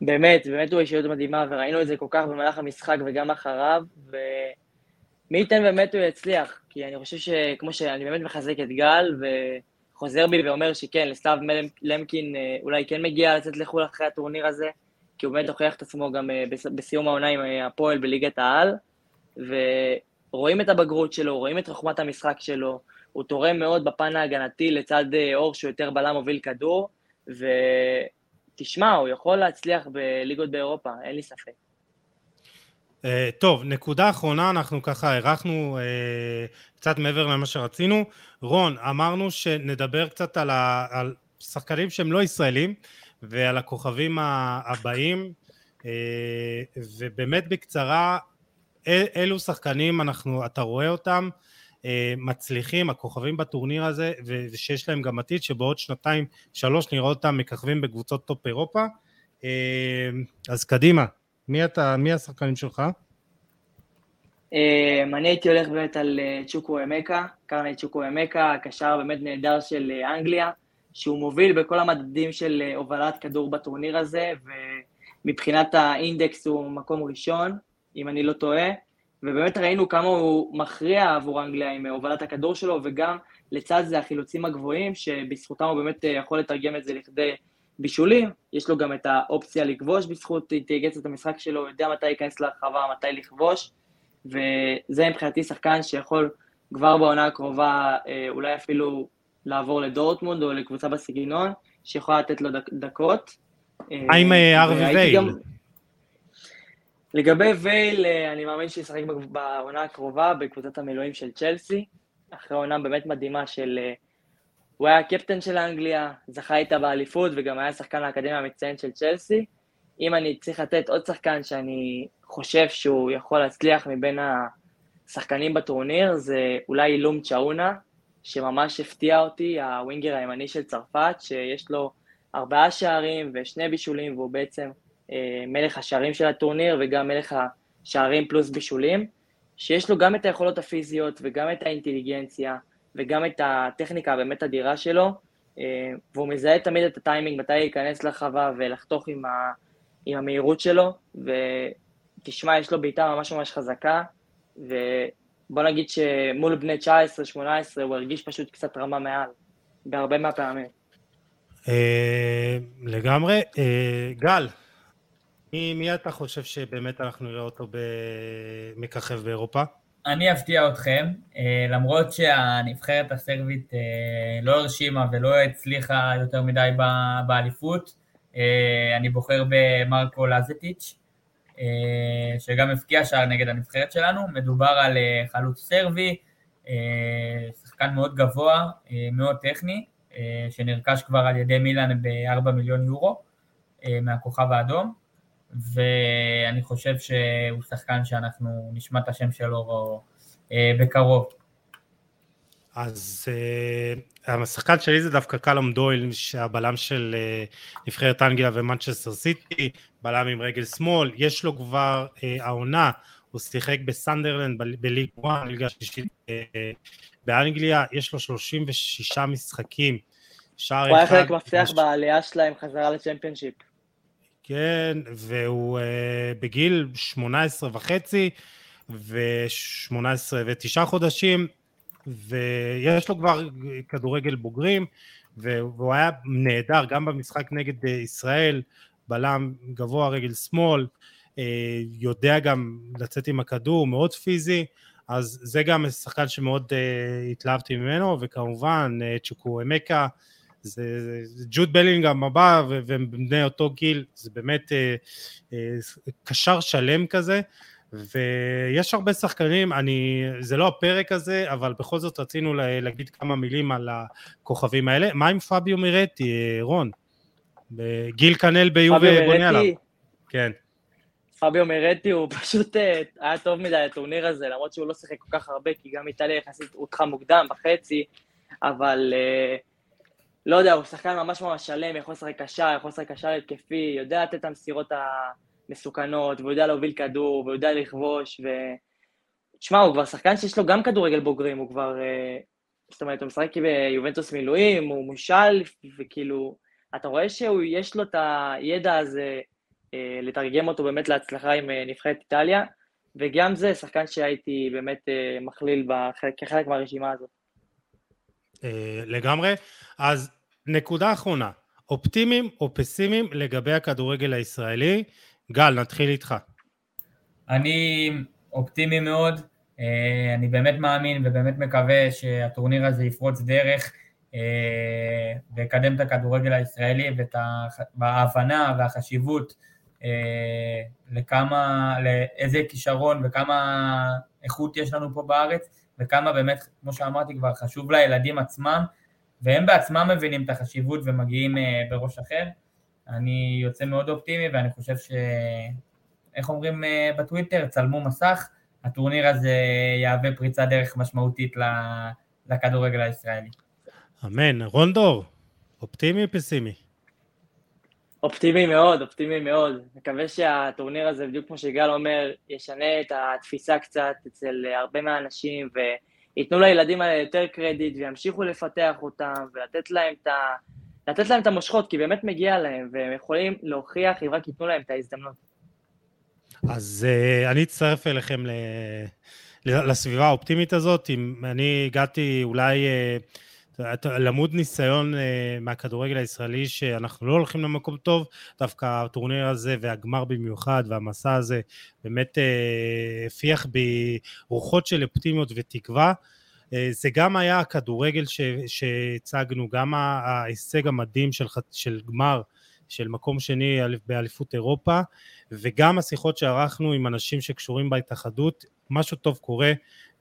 באמת, באמת הוא אישיות מדהימה, וראינו את זה כל כך במהלך המשחק וגם אחריו, ומי ייתן באמת הוא יצליח, כי אני חושב שכמו שאני באמת מחזק את גל, וחוזר בי ואומר שכן, לסתיו למקין אה, אולי כן מגיע לצאת לחו"ל אחרי הטורניר הזה, כי הוא באמת הוכיח את עצמו גם אה, בסיום העונה עם אה, הפועל בליגת העל. ורואים את הבגרות שלו, רואים את חוכמת המשחק שלו, הוא תורם מאוד בפן ההגנתי לצד אור שהוא יותר בלם מוביל כדור, ותשמע, הוא יכול להצליח בליגות באירופה, אין לי ספק. Uh, טוב, נקודה אחרונה, אנחנו ככה הארכנו uh, קצת מעבר למה שרצינו. רון, אמרנו שנדבר קצת על, ה, על שחקנים שהם לא ישראלים ועל הכוכבים הבאים, אה, ובאמת בקצרה, אילו שחקנים אנחנו, אתה רואה אותם אה, מצליחים, הכוכבים בטורניר הזה, ושיש להם גם עתיד שבעוד שנתיים, שלוש נראה אותם מככבים בקבוצות top אירופה. אה, אז קדימה, מי אתה, מי השחקנים שלך? אה, אני הייתי הולך באמת על צ'וקו אמקה, קרני צ'וקו אמקה, הקשר באמת נהדר של אנגליה, שהוא מוביל בכל המדדים של הובלת כדור בטורניר הזה, ומבחינת האינדקס הוא מקום ראשון. אם אני לא טועה, ובאמת ראינו כמה הוא מכריע עבור אנגליה עם הובלת הכדור שלו, וגם לצד זה החילוצים הגבוהים, שבזכותם הוא באמת יכול לתרגם את זה לכדי בישולים, יש לו גם את האופציה לכבוש בזכות אינטליגנציית המשחק שלו, הוא יודע מתי להיכנס להרחבה, מתי לכבוש, וזה מבחינתי שחקן שיכול כבר בעונה הקרובה אה, אולי אפילו לעבור לדורטמונד או לקבוצה בסגנון, שיכולה לתת לו דק, דקות. מה עם אה, ארווי וייל? לגבי וייל, אה, אני מאמין שישחק בעונה הקרובה בקבוצת המילואים של צ'לסי, אחרי עונה באמת מדהימה של... אה, הוא היה הקפטן של אנגליה, זכה איתה באליפות וגם היה שחקן האקדמיה המצטיין של צ'לסי. אם אני צריך לתת עוד שחקן שאני חושב שהוא יכול להצליח מבין השחקנים בטורניר, זה אולי אילום צ'אונה, שממש הפתיע אותי, הווינגר הימני של צרפת, שיש לו ארבעה שערים ושני בישולים, והוא בעצם אה, מלך השערים של הטורניר וגם מלך השערים פלוס בישולים, שיש לו גם את היכולות הפיזיות וגם את האינטליגנציה וגם את הטכניקה הבאמת אדירה שלו, אה, והוא מזהה תמיד את הטיימינג מתי להיכנס לחווה ולחתוך עם, ה, עם המהירות שלו, ותשמע, יש לו בעיטה ממש ממש חזקה, ובוא נגיד שמול בני 19-18 הוא הרגיש פשוט קצת רמה מעל, בהרבה מהפעמים. אה, לגמרי. גל, מי, מי אתה חושב שבאמת אנחנו נראה אותו מככב באירופה? אני אפתיע אתכם, אה, למרות שהנבחרת הסרבית אה, לא הרשימה ולא הצליחה יותר מדי באליפות, אה, אני בוחר במרקו לזטיץ', שגם הבקיע שער נגד הנבחרת שלנו, מדובר על חלוץ סרבי, שחקן מאוד גבוה, מאוד טכני, שנרכש כבר על ידי מילאן ב-4 מיליון יורו מהכוכב האדום. ואני חושב שהוא שחקן שאנחנו נשמע את השם שלו אה, בקרוב. אז אה, השחקן שלי זה דווקא קלום דויל, שהבלם של אה, נבחרת אנגליה ומנצ'סטר סיטי, בלם עם רגל שמאל, יש לו כבר אה, העונה, הוא שיחק בסנדרלנד בליג 1, ליגה שלישית אה, באנגליה, יש לו 36 משחקים, שער אחד. הוא היה חלק מפתח בעלייה שלהם חזרה לצ'מפיונשיפ. כן, והוא אה, בגיל 18 וחצי ו-18 ותשעה חודשים, ויש לו כבר כדורגל בוגרים, והוא היה נהדר גם במשחק נגד אה, ישראל, בלם גבוה רגל שמאל, uh, יודע גם לצאת עם הכדור, מאוד פיזי, אז זה גם שחקן שמאוד uh, התלהבתי ממנו, וכמובן uh, צ'וקו אמקה, זה, זה ג'וד בלינגהם הבא, והם בני אותו גיל, זה באמת uh, uh, קשר שלם כזה, ויש הרבה שחקנים, אני, זה לא הפרק הזה, אבל בכל זאת רצינו להגיד כמה מילים על הכוכבים האלה. מה עם פביו מירטי, רון? גיל קנל ביובה בונה עליו. כן. פביו מרטי הוא פשוט אה, היה טוב מדי לטורניר הזה, למרות שהוא לא שיחק כל כך הרבה, כי גם איטליה יחסית הודחה מוקדם, בחצי, אבל אה, לא יודע, הוא שחקן ממש ממש שלם, יכול לשחק קשר, יכול לשחק קשר התקפי, יודע לתת את המסירות המסוכנות, והוא יודע להוביל כדור, והוא יודע לכבוש, ו... תשמע, הוא כבר שחקן שיש לו גם כדורגל בוגרים, הוא כבר... אה, זאת אומרת, הוא משחק ביובנטוס מילואים, הוא מושל, וכאילו, אתה רואה שיש לו את הידע הזה אה, לתרגם אותו באמת להצלחה עם אה, נבחרת איטליה, וגם זה שחקן שהייתי באמת מכליל כחלק מהרשימה הזאת. לגמרי. אז נקודה אחרונה, אופטימיים או פסימיים לגבי הכדורגל הישראלי? גל, נתחיל איתך. אני אופטימי מאוד, אני באמת מאמין ובאמת מקווה שהטורניר הזה יפרוץ דרך ויקדם את הכדורגל הישראלי ואת ההבנה והחשיבות אה, לכמה, לאיזה כישרון וכמה איכות יש לנו פה בארץ, וכמה באמת, כמו שאמרתי כבר, חשוב לילדים עצמם, והם בעצמם מבינים את החשיבות ומגיעים אה, בראש אחר. אני יוצא מאוד אופטימי, ואני חושב ש... איך אומרים אה, בטוויטר? צלמו מסך, הטורניר הזה יהווה פריצת דרך משמעותית לכדורגל הישראלי. אמן. רונדור, אופטימי או פסימי? אופטימי מאוד, אופטימי מאוד. מקווה שהטורניר הזה, בדיוק כמו שגל אומר, ישנה את התפיסה קצת אצל הרבה מהאנשים, וייתנו לילדים האלה יותר קרדיט, וימשיכו לפתח אותם, ולתת להם את ה... לתת להם את המושכות, כי באמת מגיע להם, והם יכולים להוכיח אם רק ייתנו להם את ההזדמנות. אז uh, אני אצטרף אליכם ל... לסביבה האופטימית הזאת. אם אני הגעתי אולי... Uh, למוד ניסיון אה, מהכדורגל הישראלי שאנחנו לא הולכים למקום טוב, דווקא הטורניר הזה והגמר במיוחד והמסע הזה באמת אה, הפיח בי רוחות של אופטימיות ותקווה. אה, זה גם היה הכדורגל שהצגנו, גם ההישג המדהים של, של גמר של מקום שני באליפות אירופה, וגם השיחות שערכנו עם אנשים שקשורים בהתאחדות, משהו טוב קורה,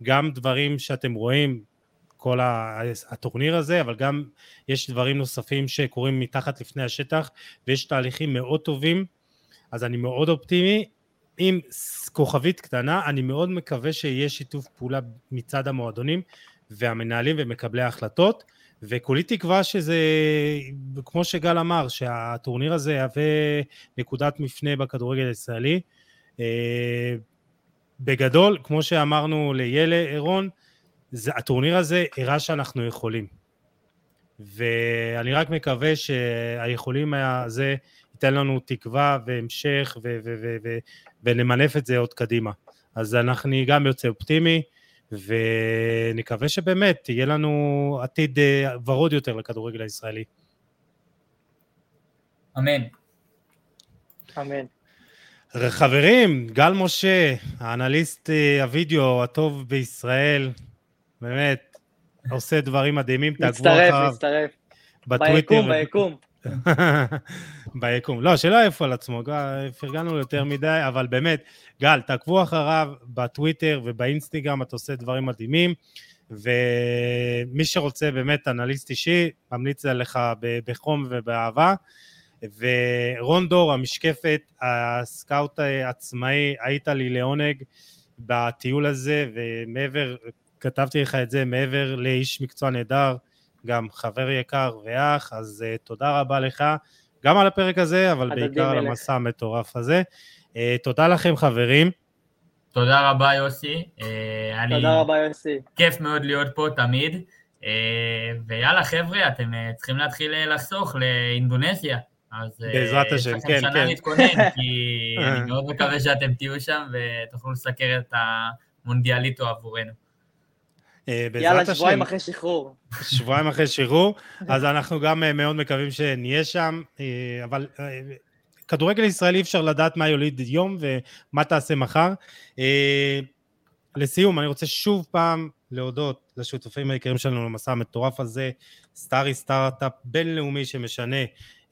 גם דברים שאתם רואים, כל הטורניר הזה, אבל גם יש דברים נוספים שקורים מתחת לפני השטח, ויש תהליכים מאוד טובים, אז אני מאוד אופטימי. עם כוכבית קטנה, אני מאוד מקווה שיהיה שיתוף פעולה מצד המועדונים והמנהלים ומקבלי ההחלטות, וכולי תקווה שזה, כמו שגל אמר, שהטורניר הזה יהווה נקודת מפנה בכדורגל הישראלי. אה, בגדול, כמו שאמרנו לילה עירון, זה, הטורניר הזה הראה שאנחנו יכולים. ואני רק מקווה שהיכולים הזה ייתן לנו תקווה והמשך ו- ו- ו- ו- ונמנף את זה עוד קדימה. אז אנחנו גם יוצא אופטימי, ונקווה שבאמת יהיה לנו עתיד אה, ורוד יותר לכדורגל הישראלי. אמן. אמן. חברים, גל משה, האנליסט אה, הווידאו הטוב בישראל, באמת, עושה דברים מדהימים, תעקבו אחריו. מצטרף, מצטרף. ביקום, ביקום. ביקום. לא, שלא יעפו על עצמו, פרגנו יותר מדי, אבל באמת, גל, תעקבו אחריו בטוויטר ובאינסטגרם, אתה עושה דברים מדהימים, ומי שרוצה באמת אנליסט אישי, ממליץ עליך בחום ובאהבה. ורון דור, המשקפת, הסקאוט העצמאי, היית לי לעונג בטיול הזה, ומעבר, כתבתי לך את זה מעבר לאיש מקצוע נהדר, גם חבר יקר ואח, אז uh, תודה רבה לך, גם על הפרק הזה, אבל בעיקר על המסע המטורף הזה. Uh, תודה לכם חברים. תודה רבה יוסי. Uh, תודה רבה יוסי. כיף מאוד להיות פה תמיד. Uh, ויאללה חבר'ה, אתם uh, צריכים להתחיל לחסוך לאינדונזיה. אז בעזרת השם, כן, כן. יש לכם שנה להתכונן, כי אני מאוד מקווה שאתם תהיו שם ותוכלו לסקר את המונדיאליטו עבורנו. אה, יאללה, שבועיים אחרי שחרור. שבועיים אחרי שחרור, אז אנחנו גם אה, מאוד מקווים שנהיה שם, אה, אבל כדורגל ישראלי אפשר לדעת מה יוליד יום ומה תעשה מחר. לסיום, אני רוצה שוב פעם להודות לשותפים העיקריים שלנו למסע המטורף הזה, סטארי סטארט-אפ בינלאומי שמשנה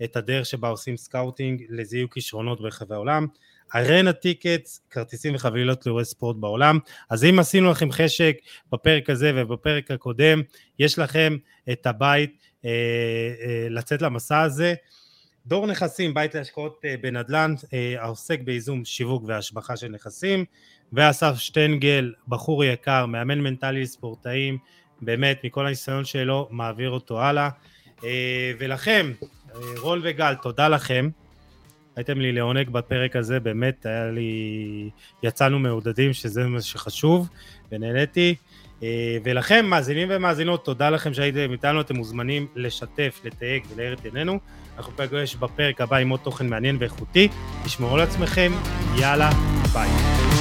את הדרך שבה עושים scouting לזיהוי כישרונות ברחבי העולם. ארנה טיקטס, כרטיסים וחבילות לאירועי ספורט בעולם. אז אם עשינו לכם חשק בפרק הזה ובפרק הקודם, יש לכם את הבית אה, אה, לצאת למסע הזה. דור נכסים, בית להשקעות אה, בנדל"ן, אה, העוסק בייזום שיווק והשבחה של נכסים, ואסף שטנגל, בחור יקר, מאמן מנטלי לספורטאים, באמת מכל הניסיון שלו מעביר אותו הלאה. אה, ולכם, אה, רול וגל, תודה לכם. הייתם לי לעונג בפרק הזה, באמת היה לי, יצאנו מעודדים שזה מה שחשוב, ונהניתי. אה, ולכם, מאזינים ומאזינות, תודה לכם שהייתם איתנו, אתם מוזמנים לשתף, לתייג ולהאיר את עינינו. אנחנו פגש בפרק הבא עם עוד תוכן מעניין ואיכותי. תשמעו על עצמכם, יאללה, ביי.